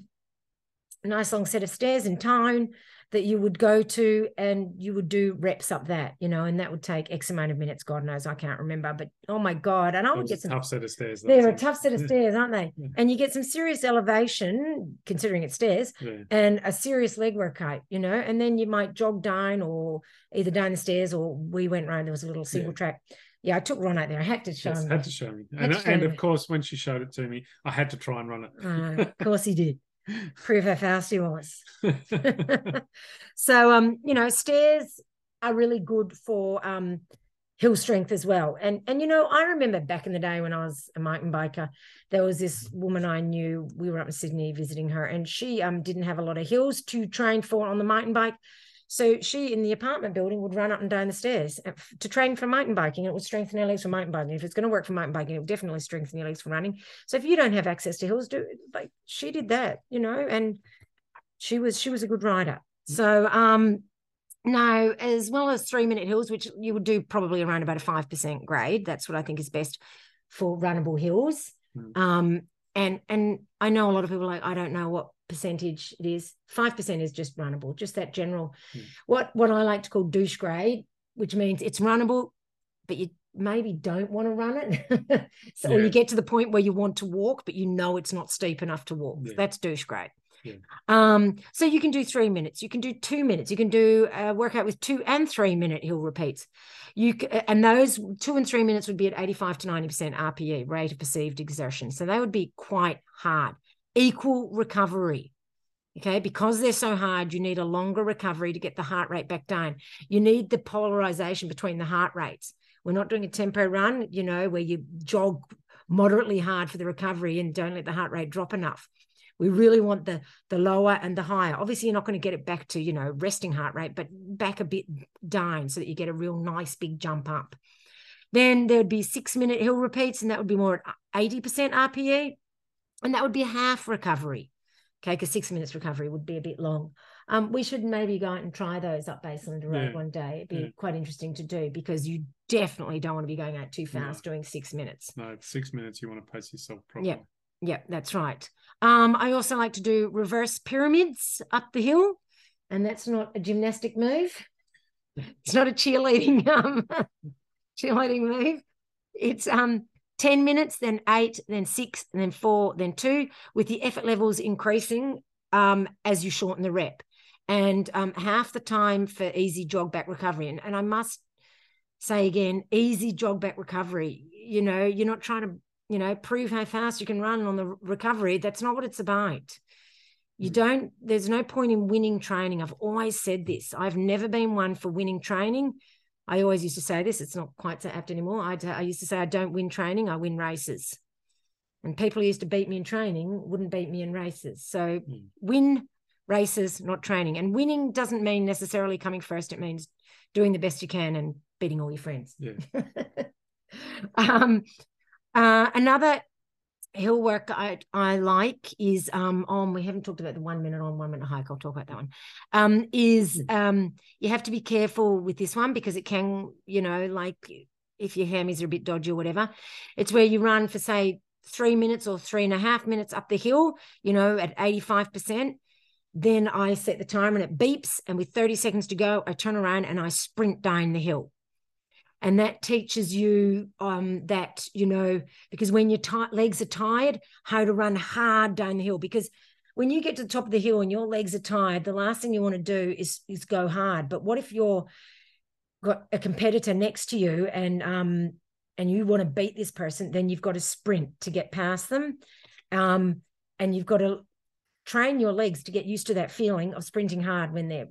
Speaker 3: nice long set of stairs in town that you would go to and you would do reps up that, you know, and that would take X amount of minutes. God knows, I can't remember, but oh my God. And I would get some
Speaker 4: tough set of stairs.
Speaker 3: They're a tough set of stairs, aren't they? Yeah. And you get some serious elevation, considering it's stairs, yeah. and a serious leg workout, you know, and then you might jog down or either down the stairs or we went around, there was a little single yeah. track. Yeah, I took Ron out there. I had to show
Speaker 4: yes,
Speaker 3: him.
Speaker 4: Had to show me. And, and of course, when she showed it to me, I had to try and run it.
Speaker 3: Uh, of course he did prove how fast he was. so um, you know, stairs are really good for um hill strength as well. And and you know, I remember back in the day when I was a mountain biker, there was this woman I knew. We were up in Sydney visiting her, and she um didn't have a lot of hills to train for on the mountain bike. So she in the apartment building would run up and down the stairs uh, to train for mountain biking. It would strengthen her legs for mountain biking. If it's going to work for mountain biking, it would definitely strengthen your legs for running. So if you don't have access to hills, do like she did that, you know, and she was she was a good rider. So um now, as well as three minute hills, which you would do probably around about a 5% grade. That's what I think is best. for runnable hills.
Speaker 4: Mm.
Speaker 3: Um, and and I know a lot of people are like I don't know what percentage it is. Five percent is just runnable, just that general.
Speaker 4: Mm.
Speaker 3: What what I like to call douche grade, which means it's runnable, but you maybe don't want to run it. so or you get to the point where you want to walk, but you know it's not steep enough to walk.
Speaker 4: Yeah.
Speaker 3: That's douche grade.
Speaker 4: Yeah.
Speaker 3: Um, so you can do three minutes, you can do two minutes, you can do a workout with two and three minute hill repeats. You and those two and three minutes would be at 85 to 90% RPE, rate of perceived exertion. So they would be quite hard. Equal recovery. Okay, because they're so hard, you need a longer recovery to get the heart rate back down. You need the polarization between the heart rates. We're not doing a tempo run, you know, where you jog moderately hard for the recovery and don't let the heart rate drop enough. We really want the the lower and the higher. Obviously, you're not going to get it back to you know resting heart rate, but back a bit down so that you get a real nice big jump up. Then there would be six minute hill repeats, and that would be more at 80% RPE, and that would be a half recovery. Okay, because six minutes recovery would be a bit long. Um, we should maybe go out and try those up Basin-Olinda Road
Speaker 4: Yeah,
Speaker 3: one day. It'd be
Speaker 4: yeah.
Speaker 3: quite interesting to do because you definitely don't want to be going out too
Speaker 4: No.
Speaker 3: fast doing six minutes.
Speaker 4: No, six minutes. You want to pace yourself properly.
Speaker 3: Yeah, that's right. Um, I also like to do reverse pyramids up the hill, and that's not a gymnastic move. It's not a cheerleading um cheerleading move. It's um 10 minutes, then eight, then six, and then four, then two, with the effort levels increasing um as you shorten the rep. And um half the time for easy jog back recovery. And, and I must say again, easy jog back recovery. You know, you're not trying to you know, prove how fast you can run on the recovery. That's not what it's about. You
Speaker 4: Mm.
Speaker 3: don't, there's no point in winning training. I've always said this. I've never been one for winning training. I always used to say this. It's not quite so apt anymore. I, I used to say, I don't win training, I win races. And people who used to beat me in training wouldn't beat me in races. So
Speaker 4: Mm.
Speaker 3: win races, not training. And winning doesn't mean necessarily coming first. It means doing the best you can and beating all your friends.
Speaker 4: Yeah.
Speaker 3: um, uh, another hill work I, I like is um on we haven't talked about the one minute on one minute hike. I'll talk about that one. Um is um you have to be careful with this one because it can you know like if your hammies are a bit dodgy or whatever it's where you run for say three minutes or three and a half minutes up the hill you know at 85% then i set the timer and it beeps and with 30 seconds to go i turn around and i sprint down the hill and that teaches you um, that you know because when your ti legs are tired how to run hard down the hill because when you get to the top of the hill and your legs are tired the last thing you want to do is is go hard. But what if you're got a competitor next to you and um and you want to beat this person then you've got to sprint to get past them. Um and you've got to train your legs to get used to that feeling of sprinting hard when they're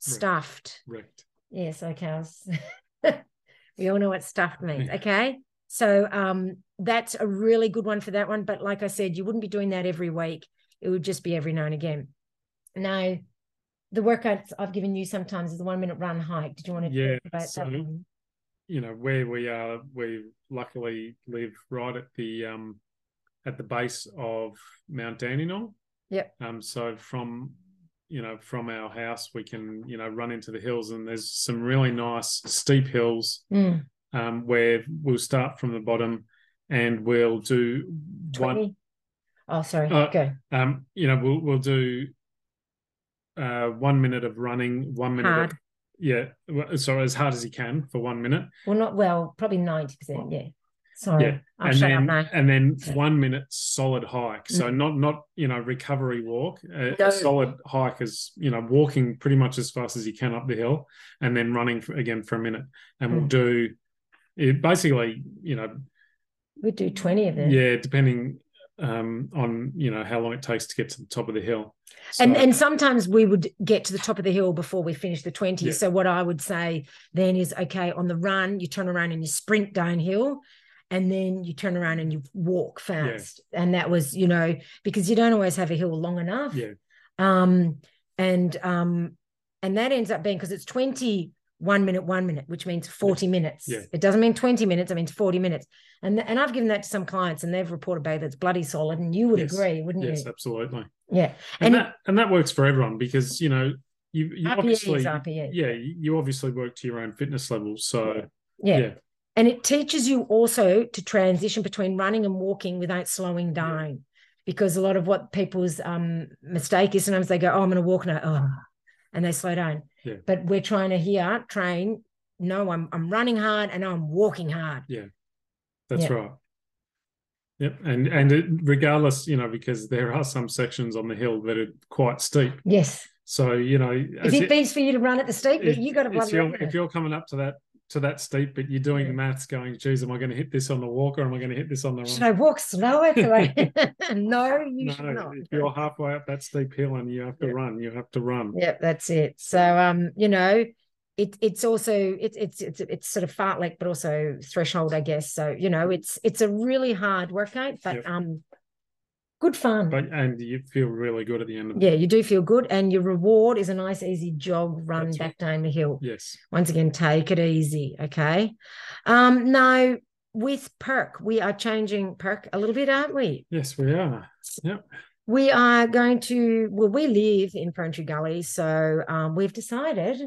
Speaker 3: stuffed.
Speaker 4: Correct.
Speaker 3: Yes, okay. we all know what stuffed means. Okay. So um that's a really good one for that one. But like I said, you wouldn't be doing that every week. It would just be every now and again. Now, the workouts I've given you sometimes is the one minute run hike. Did you want to
Speaker 4: Yeah,
Speaker 3: talk about
Speaker 4: so-
Speaker 3: that one?
Speaker 4: You know where we are. We luckily live right at the um at the base of Mount Dandenong.
Speaker 3: Yep.
Speaker 4: Um. So from you know from our house we can you know run into the hills and there's some really nice steep hills
Speaker 3: Mm,
Speaker 4: um where we'll start from the bottom and we'll do one
Speaker 3: 20. Oh, sorry.
Speaker 4: Uh,
Speaker 3: Go.
Speaker 4: um you know we'll we'll do uh one minute of running one minute
Speaker 3: Hard.
Speaker 4: of, yeah well, so as hard as you can for one minute
Speaker 3: Well, not well, probably 90%. Yeah. Sorry.
Speaker 4: Yeah,
Speaker 3: I'll
Speaker 4: and
Speaker 3: shut
Speaker 4: then
Speaker 3: up now.
Speaker 4: and then one minute solid hike so not not you know recovery walk a,
Speaker 3: Mm. No.
Speaker 4: a solid hike is you know walking pretty much as fast as you can up the hill and then running for, again for a minute and we'll
Speaker 3: Mm.
Speaker 4: do it basically you know
Speaker 3: We'd do 20 of them.
Speaker 4: yeah depending um on you know how long it takes to get to the top of the hill
Speaker 3: and and sometimes we would get to the top of the hill before we finish the 20
Speaker 4: Yeah.
Speaker 3: so what i would say then is okay on the run you turn around and you sprint downhill and then you turn around and you walk fast. And that was you know because you don't always have a hill long enough.
Speaker 4: Yeah.
Speaker 3: Um and um and that ends up being because it's 20 one minute one minute which means 40 minutes.
Speaker 4: Yeah.
Speaker 3: it doesn't mean 20 minutes it means 40 minutes. And and i've given that to some clients and they've reported back that's bloody solid and you would
Speaker 4: Yes.
Speaker 3: agree wouldn't
Speaker 4: yes
Speaker 3: you?
Speaker 4: yes absolutely.
Speaker 3: Yeah.
Speaker 4: And,
Speaker 3: And-
Speaker 4: that and that works for everyone because you know you, you obviously yeah you you obviously work to your own fitness level. So
Speaker 3: yeah.
Speaker 4: yeah
Speaker 3: and it teaches you also to transition between running and walking without slowing down because a lot of what people's um, mistake is sometimes they go oh i'm going to walk now. Oh, and they slow down.
Speaker 4: Yeah.
Speaker 3: but we're trying to here train no i'm i'm running hard and i'm walking hard.
Speaker 4: Yeah, That's
Speaker 3: Yeah.
Speaker 4: right. Yep, and and it, regardless, you know, because there are some sections on the hill that are quite steep.
Speaker 3: yes.
Speaker 4: So you know,
Speaker 3: if it beats for you to run at the steep
Speaker 4: if,
Speaker 3: you got to
Speaker 4: if you're,
Speaker 3: run
Speaker 4: if you're coming up to that to that steep, but you're doing the maths, going, "Geez, am I going to hit this on the walk or am I going to hit this on the
Speaker 3: should
Speaker 4: run?"
Speaker 3: i walk slower I... no you should
Speaker 4: No,
Speaker 3: not
Speaker 4: if you're halfway up that steep hill and you have to run, you have to run.
Speaker 3: Yep, that's it. So um, you know, it it's also it's it's it's it's sort of fartlek, but also threshold, I guess. So you know, it's it's a really hard workout, but
Speaker 4: Yep.
Speaker 3: um, good fun.
Speaker 4: But and you feel really good at the end of it.
Speaker 3: yeah, you do feel good, and your reward is a nice, easy jog run
Speaker 4: That's
Speaker 3: back down the hill.
Speaker 4: Yes.
Speaker 3: Once again, take it easy, okay? Um, now with perk, we are changing perk a little bit, aren't we?
Speaker 4: Yes, we are. Yep.
Speaker 3: We are going to, well, we live in Ferntree Gully, so um, we've decided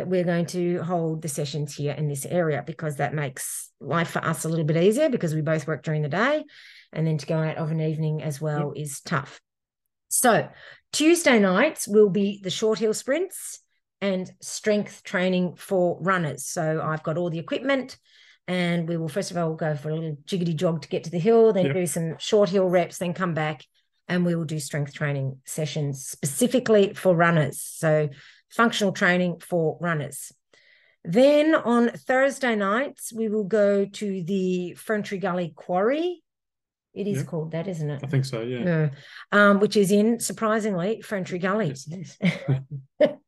Speaker 3: that we're going to hold the sessions here in this area because that makes life for us a little bit easier because we both work during the day and then to go out of an evening as well is tough. So Tuesday nights will be the short hill sprints and strength training for runners. So I've got all the equipment and we will first of all go for a little jiggity jog to get to the hill, then
Speaker 4: Yep.
Speaker 3: do some short hill reps, then come back and we will do strength training sessions specifically for runners. So functional training for runners. Then on Thursday nights, we will go to the Ferntree Gully Quarry. It is
Speaker 4: Yep.
Speaker 3: called that, isn't it?
Speaker 4: I think so. Yeah.
Speaker 3: Yeah. Um, which is in surprisingly Ferntree Gully.
Speaker 4: Yes, it.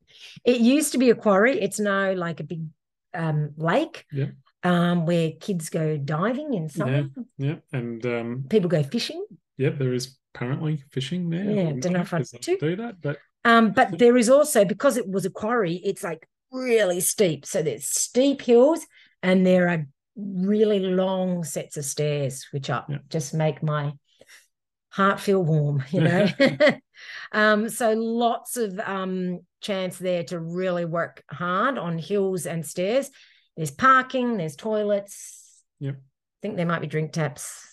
Speaker 3: It used to be a quarry. It's now like a big um, lake
Speaker 4: Yeah.
Speaker 3: um, where kids go diving in summer.
Speaker 4: Yeah. And um,
Speaker 3: People go fishing.
Speaker 4: yeah, there is apparently fishing there.
Speaker 3: Yeah, don't know if
Speaker 4: I
Speaker 3: do.
Speaker 4: do that, but
Speaker 3: Um, but there is also because it was a quarry, it's like really steep. So there's steep hills and there are really long sets of stairs, which are just make my heart feel warm, you know. um, so lots of um chance there to really work hard on hills and stairs. There's parking, there's toilets.
Speaker 4: Yep.
Speaker 3: I think there might be drink taps.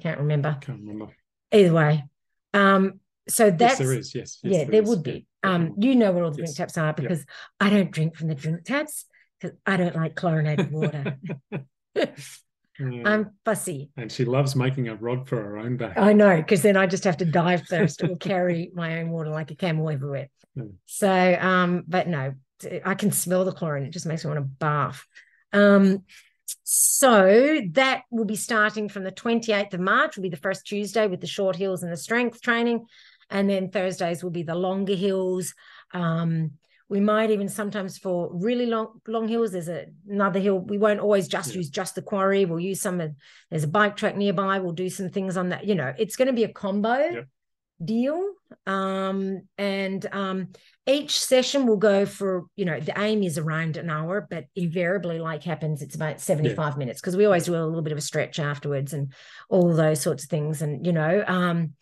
Speaker 3: Can't remember.
Speaker 4: can't remember.
Speaker 3: Either way. Um, so that's
Speaker 4: yes, there is. Yes. yes
Speaker 3: yeah, there
Speaker 4: is.
Speaker 3: would
Speaker 4: Yeah,
Speaker 3: be. Um, you know where all the drink
Speaker 4: Yes.
Speaker 3: taps are because I don't drink from the drink taps because I don't like chlorinated water.
Speaker 4: Yeah.
Speaker 3: I'm fussy.
Speaker 4: and she loves making a rod for her own back.
Speaker 3: I know because then I just have to dive first or carry my own water like a camel everywhere.
Speaker 4: Mm.
Speaker 3: So, um, but no, i can smell the chlorine. It just makes me want to bath. Um, so that will be starting from the 28th of March, will be the first Tuesday with the short hills and the strength training. And then Thursdays will be the longer hills. Um, we might even sometimes for really long long hills, there's a, another hill. We won't always just
Speaker 4: Yeah.
Speaker 3: use just the quarry. We'll use some of there's a bike track nearby. We'll do some things on that. You know, it's going to be a combo
Speaker 4: Yep.
Speaker 3: deal. Um, and um, each session will go for, you know, the aim is around an hour, but invariably, like happens, it's about 75 minutes because we always do a little bit of a stretch afterwards and all those sorts of things. And, you know, um,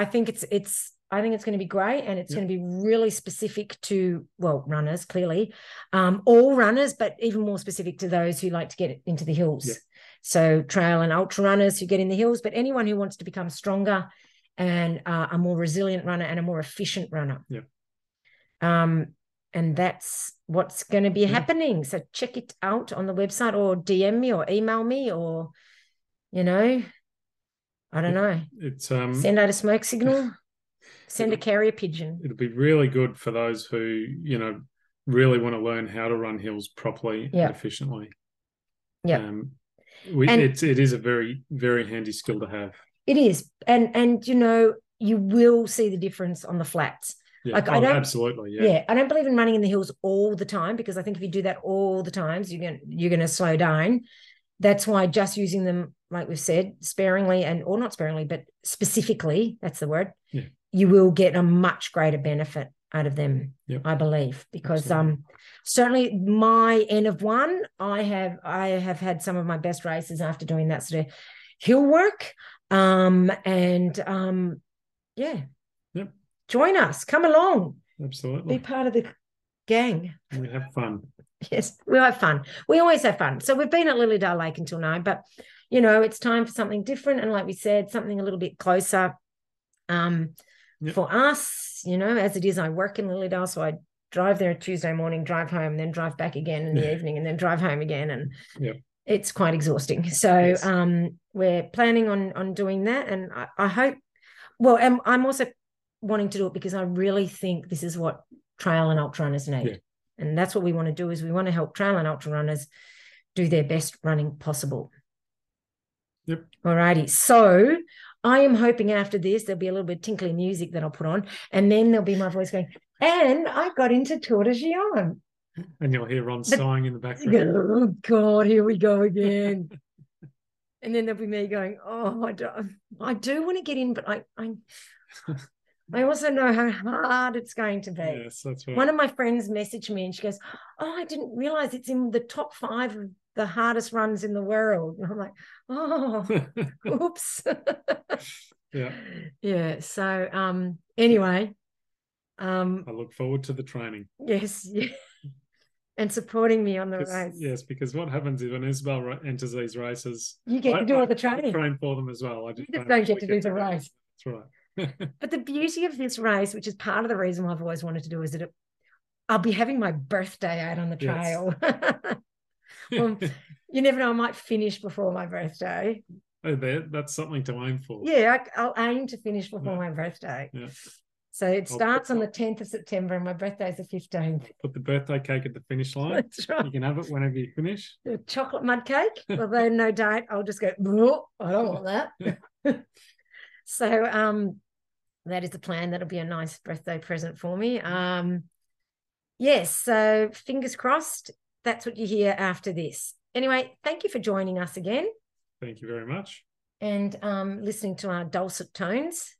Speaker 3: I think it's it's I think it's going to be great and it's
Speaker 4: Yep.
Speaker 3: going to be really specific to well runners clearly um, all runners but even more specific to those who like to get into the hills
Speaker 4: Yep.
Speaker 3: so trail and ultra runners who get in the hills but anyone who wants to become stronger and uh, a more resilient runner and a more efficient runner
Speaker 4: Yep.
Speaker 3: um and that's what's going to be
Speaker 4: Yeah.
Speaker 3: happening so check it out on the website or dm me or email me or you know i don't know
Speaker 4: It's um
Speaker 3: send out a smoke signal send a carrier pigeon
Speaker 4: it'll be really good for those who, you know, really want to learn how to run hills properly
Speaker 3: Yeah.
Speaker 4: and efficiently.
Speaker 3: Yeah.
Speaker 4: Um we,
Speaker 3: And-
Speaker 4: it's it is a very, very handy skill to have.
Speaker 3: it is and and you know you will see the difference on the flats
Speaker 4: Yeah.
Speaker 3: Like, I
Speaker 4: Oh,
Speaker 3: don't-
Speaker 4: absolutely.
Speaker 3: yeah.
Speaker 4: Yeah.
Speaker 3: i don't believe in running in the hills all the time because i think if you do that all the times you're to you're going to slow down that's why just using them like we've said sparingly and or not sparingly but specifically that's the word
Speaker 4: Yeah.
Speaker 3: you will get a much greater benefit out of them
Speaker 4: Yep.
Speaker 3: i believe because
Speaker 4: Absolutely.
Speaker 3: um certainly my end of one i have i have had some of my best races after doing that sort of hill work um and um yeah
Speaker 4: Yep.
Speaker 3: join us come along
Speaker 4: Absolutely.
Speaker 3: be part of the gang
Speaker 4: We have fun.
Speaker 3: Yes, we have fun. We always have fun. So we've been at Lilydale Lake until now, but you know, it's time for something different. And like we said, something a little bit closer um,
Speaker 4: Yep.
Speaker 3: for us, you know, as it is, I work in Lilydale. So I drive there Tuesday morning, drive home, then drive back again in the
Speaker 4: Yeah.
Speaker 3: evening, and then drive home again. And
Speaker 4: Yep.
Speaker 3: it's quite exhausting. So
Speaker 4: Yes.
Speaker 3: um, we're planning on on doing that. And I, I hope, well, I'm, I'm also wanting to do it because I really think this is what trail and ultra runners need.
Speaker 4: Yeah.
Speaker 3: And that's what we want to do is we want to help trail and ultra runners do their best running possible.
Speaker 4: Yep.
Speaker 3: All righty. So I am hoping after this there'll be a little bit of tinkly music that I'll put on, and then there'll be my voice going, and I got into Tor des Géants.
Speaker 4: And you'll hear Ron
Speaker 3: But-
Speaker 4: sighing in the background.
Speaker 3: Oh God, here we go again. and then there'll be me going, Oh, I do, I do want to get in, but I I I also know how hard it's going to be.
Speaker 4: Yes, that's right.
Speaker 3: One of my friends messaged me and she goes, Oh, I didn't realize it's in the top five of the hardest runs in the world. And I'm like, Oh, oops.
Speaker 4: yeah,
Speaker 3: yeah. So um anyway. Um
Speaker 4: I look forward to the training.
Speaker 3: yes, yeah. and supporting me on the race.
Speaker 4: Yes, because what happens is when Isabel ra- enters these races,
Speaker 3: You get
Speaker 4: I-
Speaker 3: to do all the
Speaker 4: I
Speaker 3: training.
Speaker 4: train for them as well. I just,
Speaker 3: You just
Speaker 4: don't
Speaker 3: get to do the race.
Speaker 4: That's right.
Speaker 3: But the beauty of this race, which is part of the reason why I've always wanted to do, is that it, I'll be having my birthday out on the
Speaker 4: Yes.
Speaker 3: trail. Well, you never know, I might finish before my birthday.
Speaker 4: Oh, there, that's something to aim for.
Speaker 3: Yeah, I, I'll aim to finish before
Speaker 4: Yeah.
Speaker 3: my birthday.
Speaker 4: Yeah.
Speaker 3: So it starts on the 10th of September and my birthday is the 15th.
Speaker 4: Put the birthday cake at the finish line.
Speaker 3: That's
Speaker 4: You can have it whenever you finish.
Speaker 3: A chocolate mud cake, although no doubt I'll just go, I don't want that. so um that is the plan. That'll be a nice birthday present for me. Um yes, so fingers crossed. That's what you hear after this. Anyway, thank you for joining us again
Speaker 4: Thank you very much.
Speaker 3: and um listening to our dulcet tones.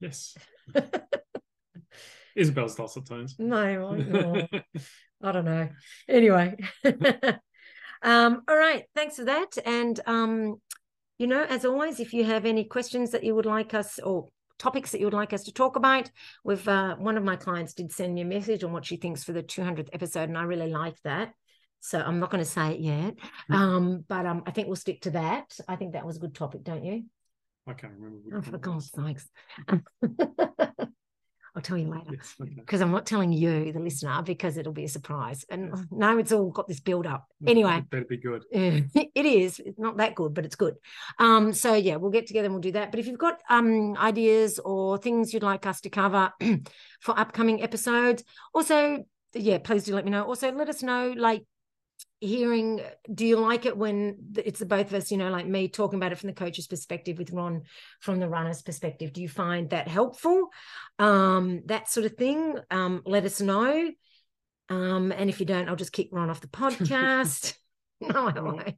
Speaker 4: Yes. Isabel's dulcet tones.
Speaker 3: No, I- oh, I don't know. Anyway. um, all right. Thanks for that. And um, you know, as always, if you have any questions that you would like us or topics that you would like us to talk about, with uh, one of my clients did send me a message on what she thinks for the 200th episode, and I really like that. So I'm not going to say it yet, um, but um, I think we'll stick to that. I think that was a good topic, don't you?
Speaker 4: I can't remember.
Speaker 3: Oh, for God's sakes! I'll tell you later
Speaker 4: Yes, okay.
Speaker 3: because I'm not telling you, the listener, because it'll be a surprise. And
Speaker 4: Yes.
Speaker 3: now it's all got this build up.
Speaker 4: It
Speaker 3: Anyway,
Speaker 4: better be good.
Speaker 3: it is. It's not that good, but it's good. Um, so yeah, we'll get together and we'll do that. But if you've got um ideas or things you'd like us to cover for upcoming episodes, also yeah, please do let me know. Also, let us know like hearing do you like it when it's the both of us you know like me talking about it from the coach's perspective with ron from the runner's perspective? Do you find that helpful? Um that sort of thing. Um let us know. Um and if you don't i'll just kick ron off the podcast. No I won't.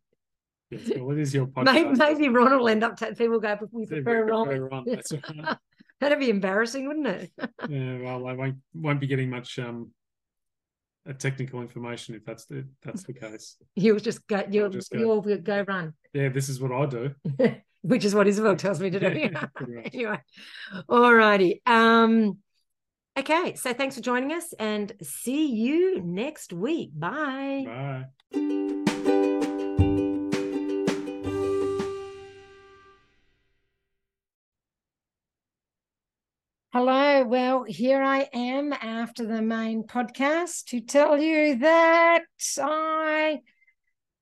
Speaker 4: Yes, well, it is your podcast.
Speaker 3: maybe, maybe ron will end up t- people go we prefer ron.
Speaker 4: Ron, that's right.
Speaker 3: that'd be embarrassing wouldn't it?
Speaker 4: Yeah, well, I won't won't be getting much um technical information if that's the that's the case.
Speaker 3: you'll just go you'll
Speaker 4: just go.
Speaker 3: you'll go run
Speaker 4: Yeah, this is what I do.
Speaker 3: which is what Isabel tells me to do.
Speaker 4: Yeah,
Speaker 3: anyway, all righty. Um, okay, so thanks for joining us and see you next week. Bye.
Speaker 4: Bye.
Speaker 3: Hello. Well, here I am after the main podcast to tell you that I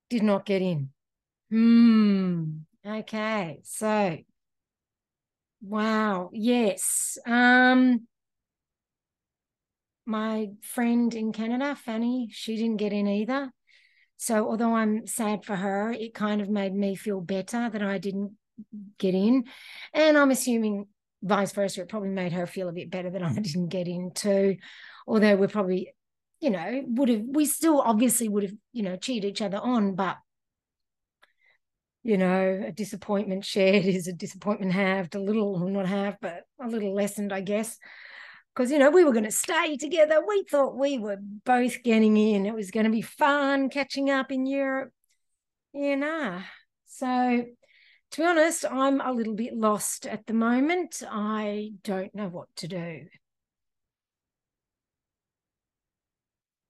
Speaker 3: did not get in. Hmm. Okay. So, wow. Yes. Um, my friend in Canada, Fanny, she didn't get in either. So, although I'm sad for her, it kind of made me feel better that I didn't get in. And I'm assuming vice versa, it probably made her feel a bit better that I didn't get into. Although we're probably, you know, would have, we still obviously would have, you know, cheered each other on, but, you know, a disappointment shared is a disappointment halved, a little, not halved, but a little lessened, I guess. Because, you know, we were going to stay together. We thought we were both getting in. It was going to be fun catching up in Europe. Yeah, nah. So, to be honest, I'm a little bit lost at the moment. I don't know what to do.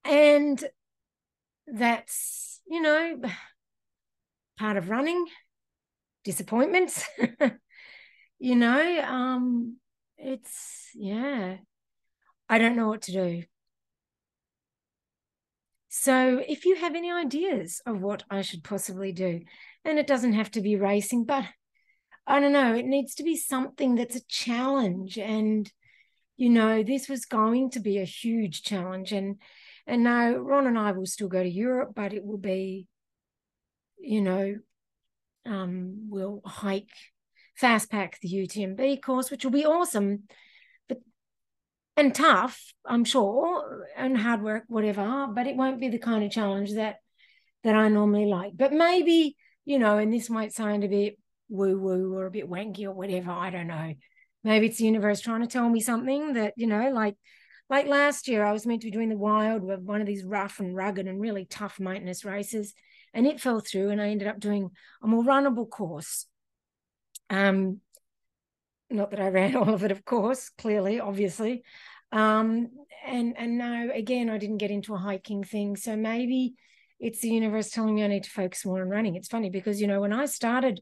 Speaker 3: And that's, you know, part of running, disappointments. you know, um, it's, yeah, I don't know what to do. So, if you have any ideas of what I should possibly do, and it doesn't have to be racing, but I don't know, it needs to be something that's a challenge. And, you know, this was going to be a huge challenge. And and now Ron and I will still go to Europe, but it will be, you know, um, we'll hike fast pack the UTMB course, which will be awesome, but and tough, I'm sure, and hard work, whatever. But it won't be the kind of challenge that that I normally like. But maybe, you know, and this might sound a bit woo woo or a bit wanky or whatever. I don't know. Maybe it's the universe trying to tell me something that you know, like like last year, I was meant to be doing the wild, with one of these rough and rugged and really tough maintenance races, and it fell through, and I ended up doing a more runnable course. Um, not that I ran all of it, of course, clearly, obviously. Um, and and now again, I didn't get into a hiking thing, so maybe it's the universe telling me I need to focus more on running. It's funny because you know when I started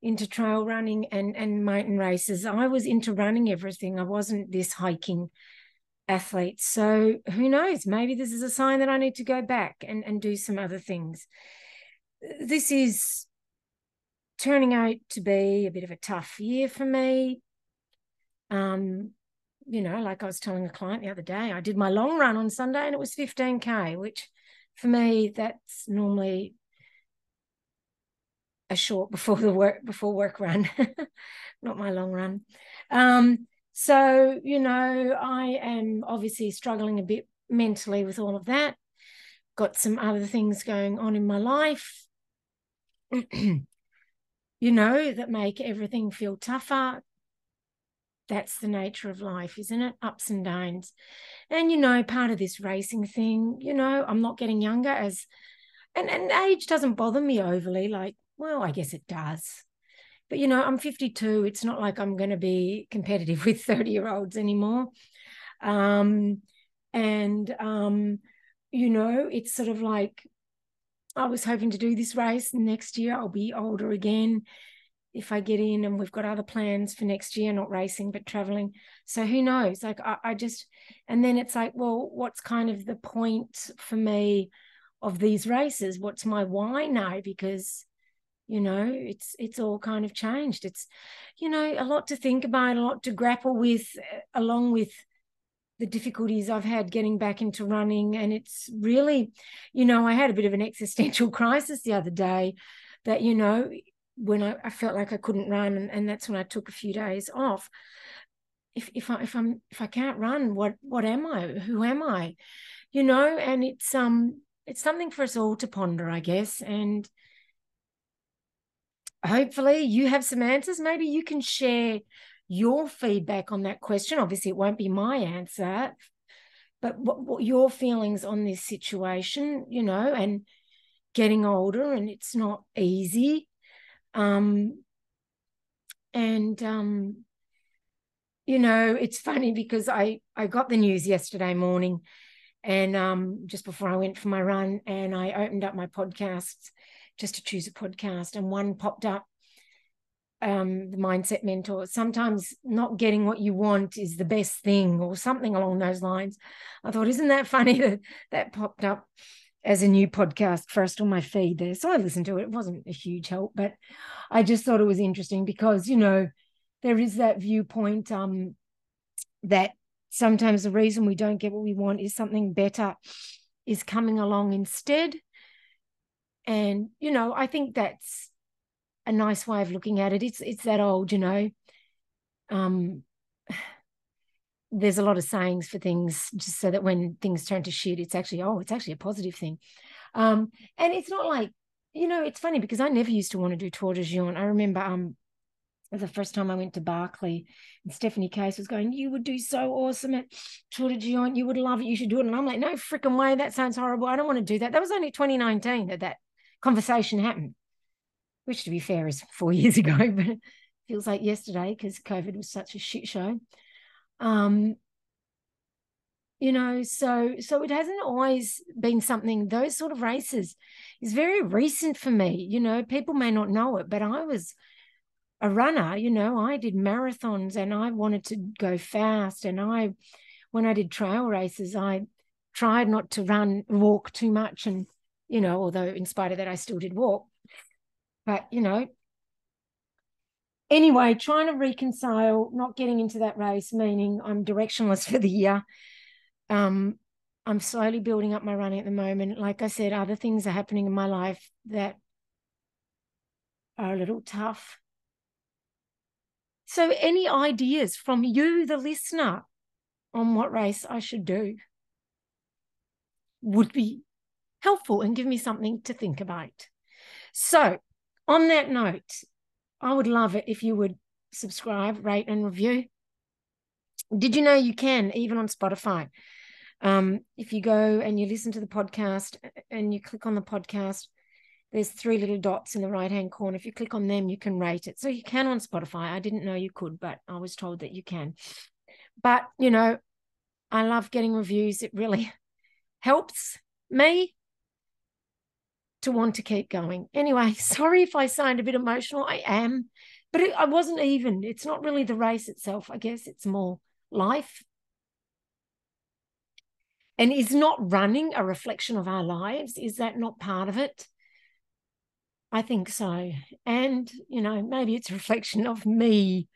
Speaker 3: into trail running and and mountain races, I was into running everything. I wasn't this hiking athlete. So who knows? Maybe this is a sign that I need to go back and, and do some other things. This is turning out to be a bit of a tough year for me. Um, you know, like I was telling a client the other day, I did my long run on Sunday and it was 15K, which for me, that's normally a short before the work before work run, not my long run. Um, so, you know, I am obviously struggling a bit mentally with all of that. Got some other things going on in my life, you know, that make everything feel tougher. That's the nature of life, isn't it? Ups and downs. And, you know, part of this racing thing, you know, I'm not getting younger as, and, and age doesn't bother me overly. Like, well, I guess it does but you know, I'm 52. It's not like I'm going to be competitive with 30 year olds anymore. Um, and um, you know, it's sort of like I was hoping to do this race next year. I'll be older again if I get in, and we've got other plans for next year, not racing but traveling. So who knows? Like I, I just, and then it's like, well, what's kind of the point for me of these races? What's my why now? Because you know it's it's all kind of changed it's you know a lot to think about a lot to grapple with uh, along with the difficulties I've had getting back into running and it's really you know I had a bit of an existential crisis the other day that you know when I, I felt like I couldn't run and, and that's when I took a few days off if if I if I'm if I can't run what what am I who am I you know and it's um it's something for us all to ponder I guess and hopefully you have some answers. Maybe you can share your feedback on that question. Obviously, it won't be my answer, but what, what your feelings on this situation, you know, and getting older and it's not easy. Um, and um, you know, it's funny because I I got the news yesterday morning, and um, just before I went for my run, and I opened up my podcasts just to choose a podcast, and one popped up. Um, the mindset mentor. Sometimes not getting what you want is the best thing, or something along those lines. I thought, isn't that funny that that popped up as a new podcast first on my feed there? So I listened to it. It wasn't a huge help, but I just thought it was interesting because you know there is that viewpoint um, that sometimes the reason we don't get what we want is something better is coming along instead and you know i think that's a nice way of looking at it it's it's that old you know um there's a lot of sayings for things just so that when things turn to shit it's actually oh it's actually a positive thing um and it's not like you know it's funny because i never used to want to do Tor des Géants. i remember um the first time I went to Barkley, and Stephanie Case was going, You would do so awesome at Tor des Géants. You would love it. You should do it. And I'm like, No freaking way. That sounds horrible. I don't want to do that. That was only 2019 that that conversation happened, which to be fair is four years ago, but feels like yesterday because COVID was such a shit show. Um, you know so so it hasn't always been something those sort of races is very recent for me you know people may not know it but i was a runner you know i did marathons and i wanted to go fast and i when i did trail races i tried not to run walk too much and you know although in spite of that i still did walk. But you know anyway trying to reconcile not getting into that race meaning i'm directionless for the year um, I'm slowly building up my running at the moment. Like I said, other things are happening in my life that are a little tough. So, any ideas from you, the listener, on what race I should do would be helpful and give me something to think about. So, on that note, I would love it if you would subscribe, rate, and review. Did you know you can, even on Spotify? Um, if you go and you listen to the podcast and you click on the podcast, there's three little dots in the right hand corner. If you click on them, you can rate it. So you can on Spotify. I didn't know you could, but I was told that you can. But, you know, I love getting reviews. It really helps me to want to keep going. Anyway, sorry if I sound a bit emotional. I am, but it, I wasn't even. It's not really the race itself. I guess it's more life and is not running a reflection of our lives? Is that not part of it? I think so. And, you know, maybe it's a reflection of me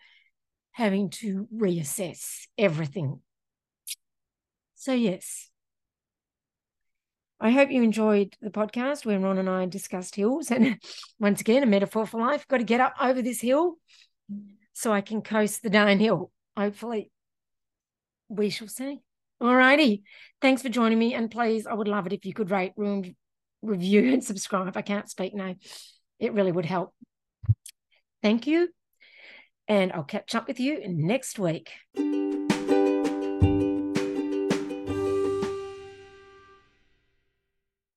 Speaker 3: having to reassess everything. So, yes. I hope you enjoyed the podcast where Ron and I discussed hills. And once again, a metaphor for life. Got to get up over this hill so I can coast the downhill. Hopefully, we shall see. All righty. Thanks for joining me. And please, I would love it if you could rate, room, review, and subscribe. I can't speak now. It really would help. Thank you. And I'll catch up with you next week.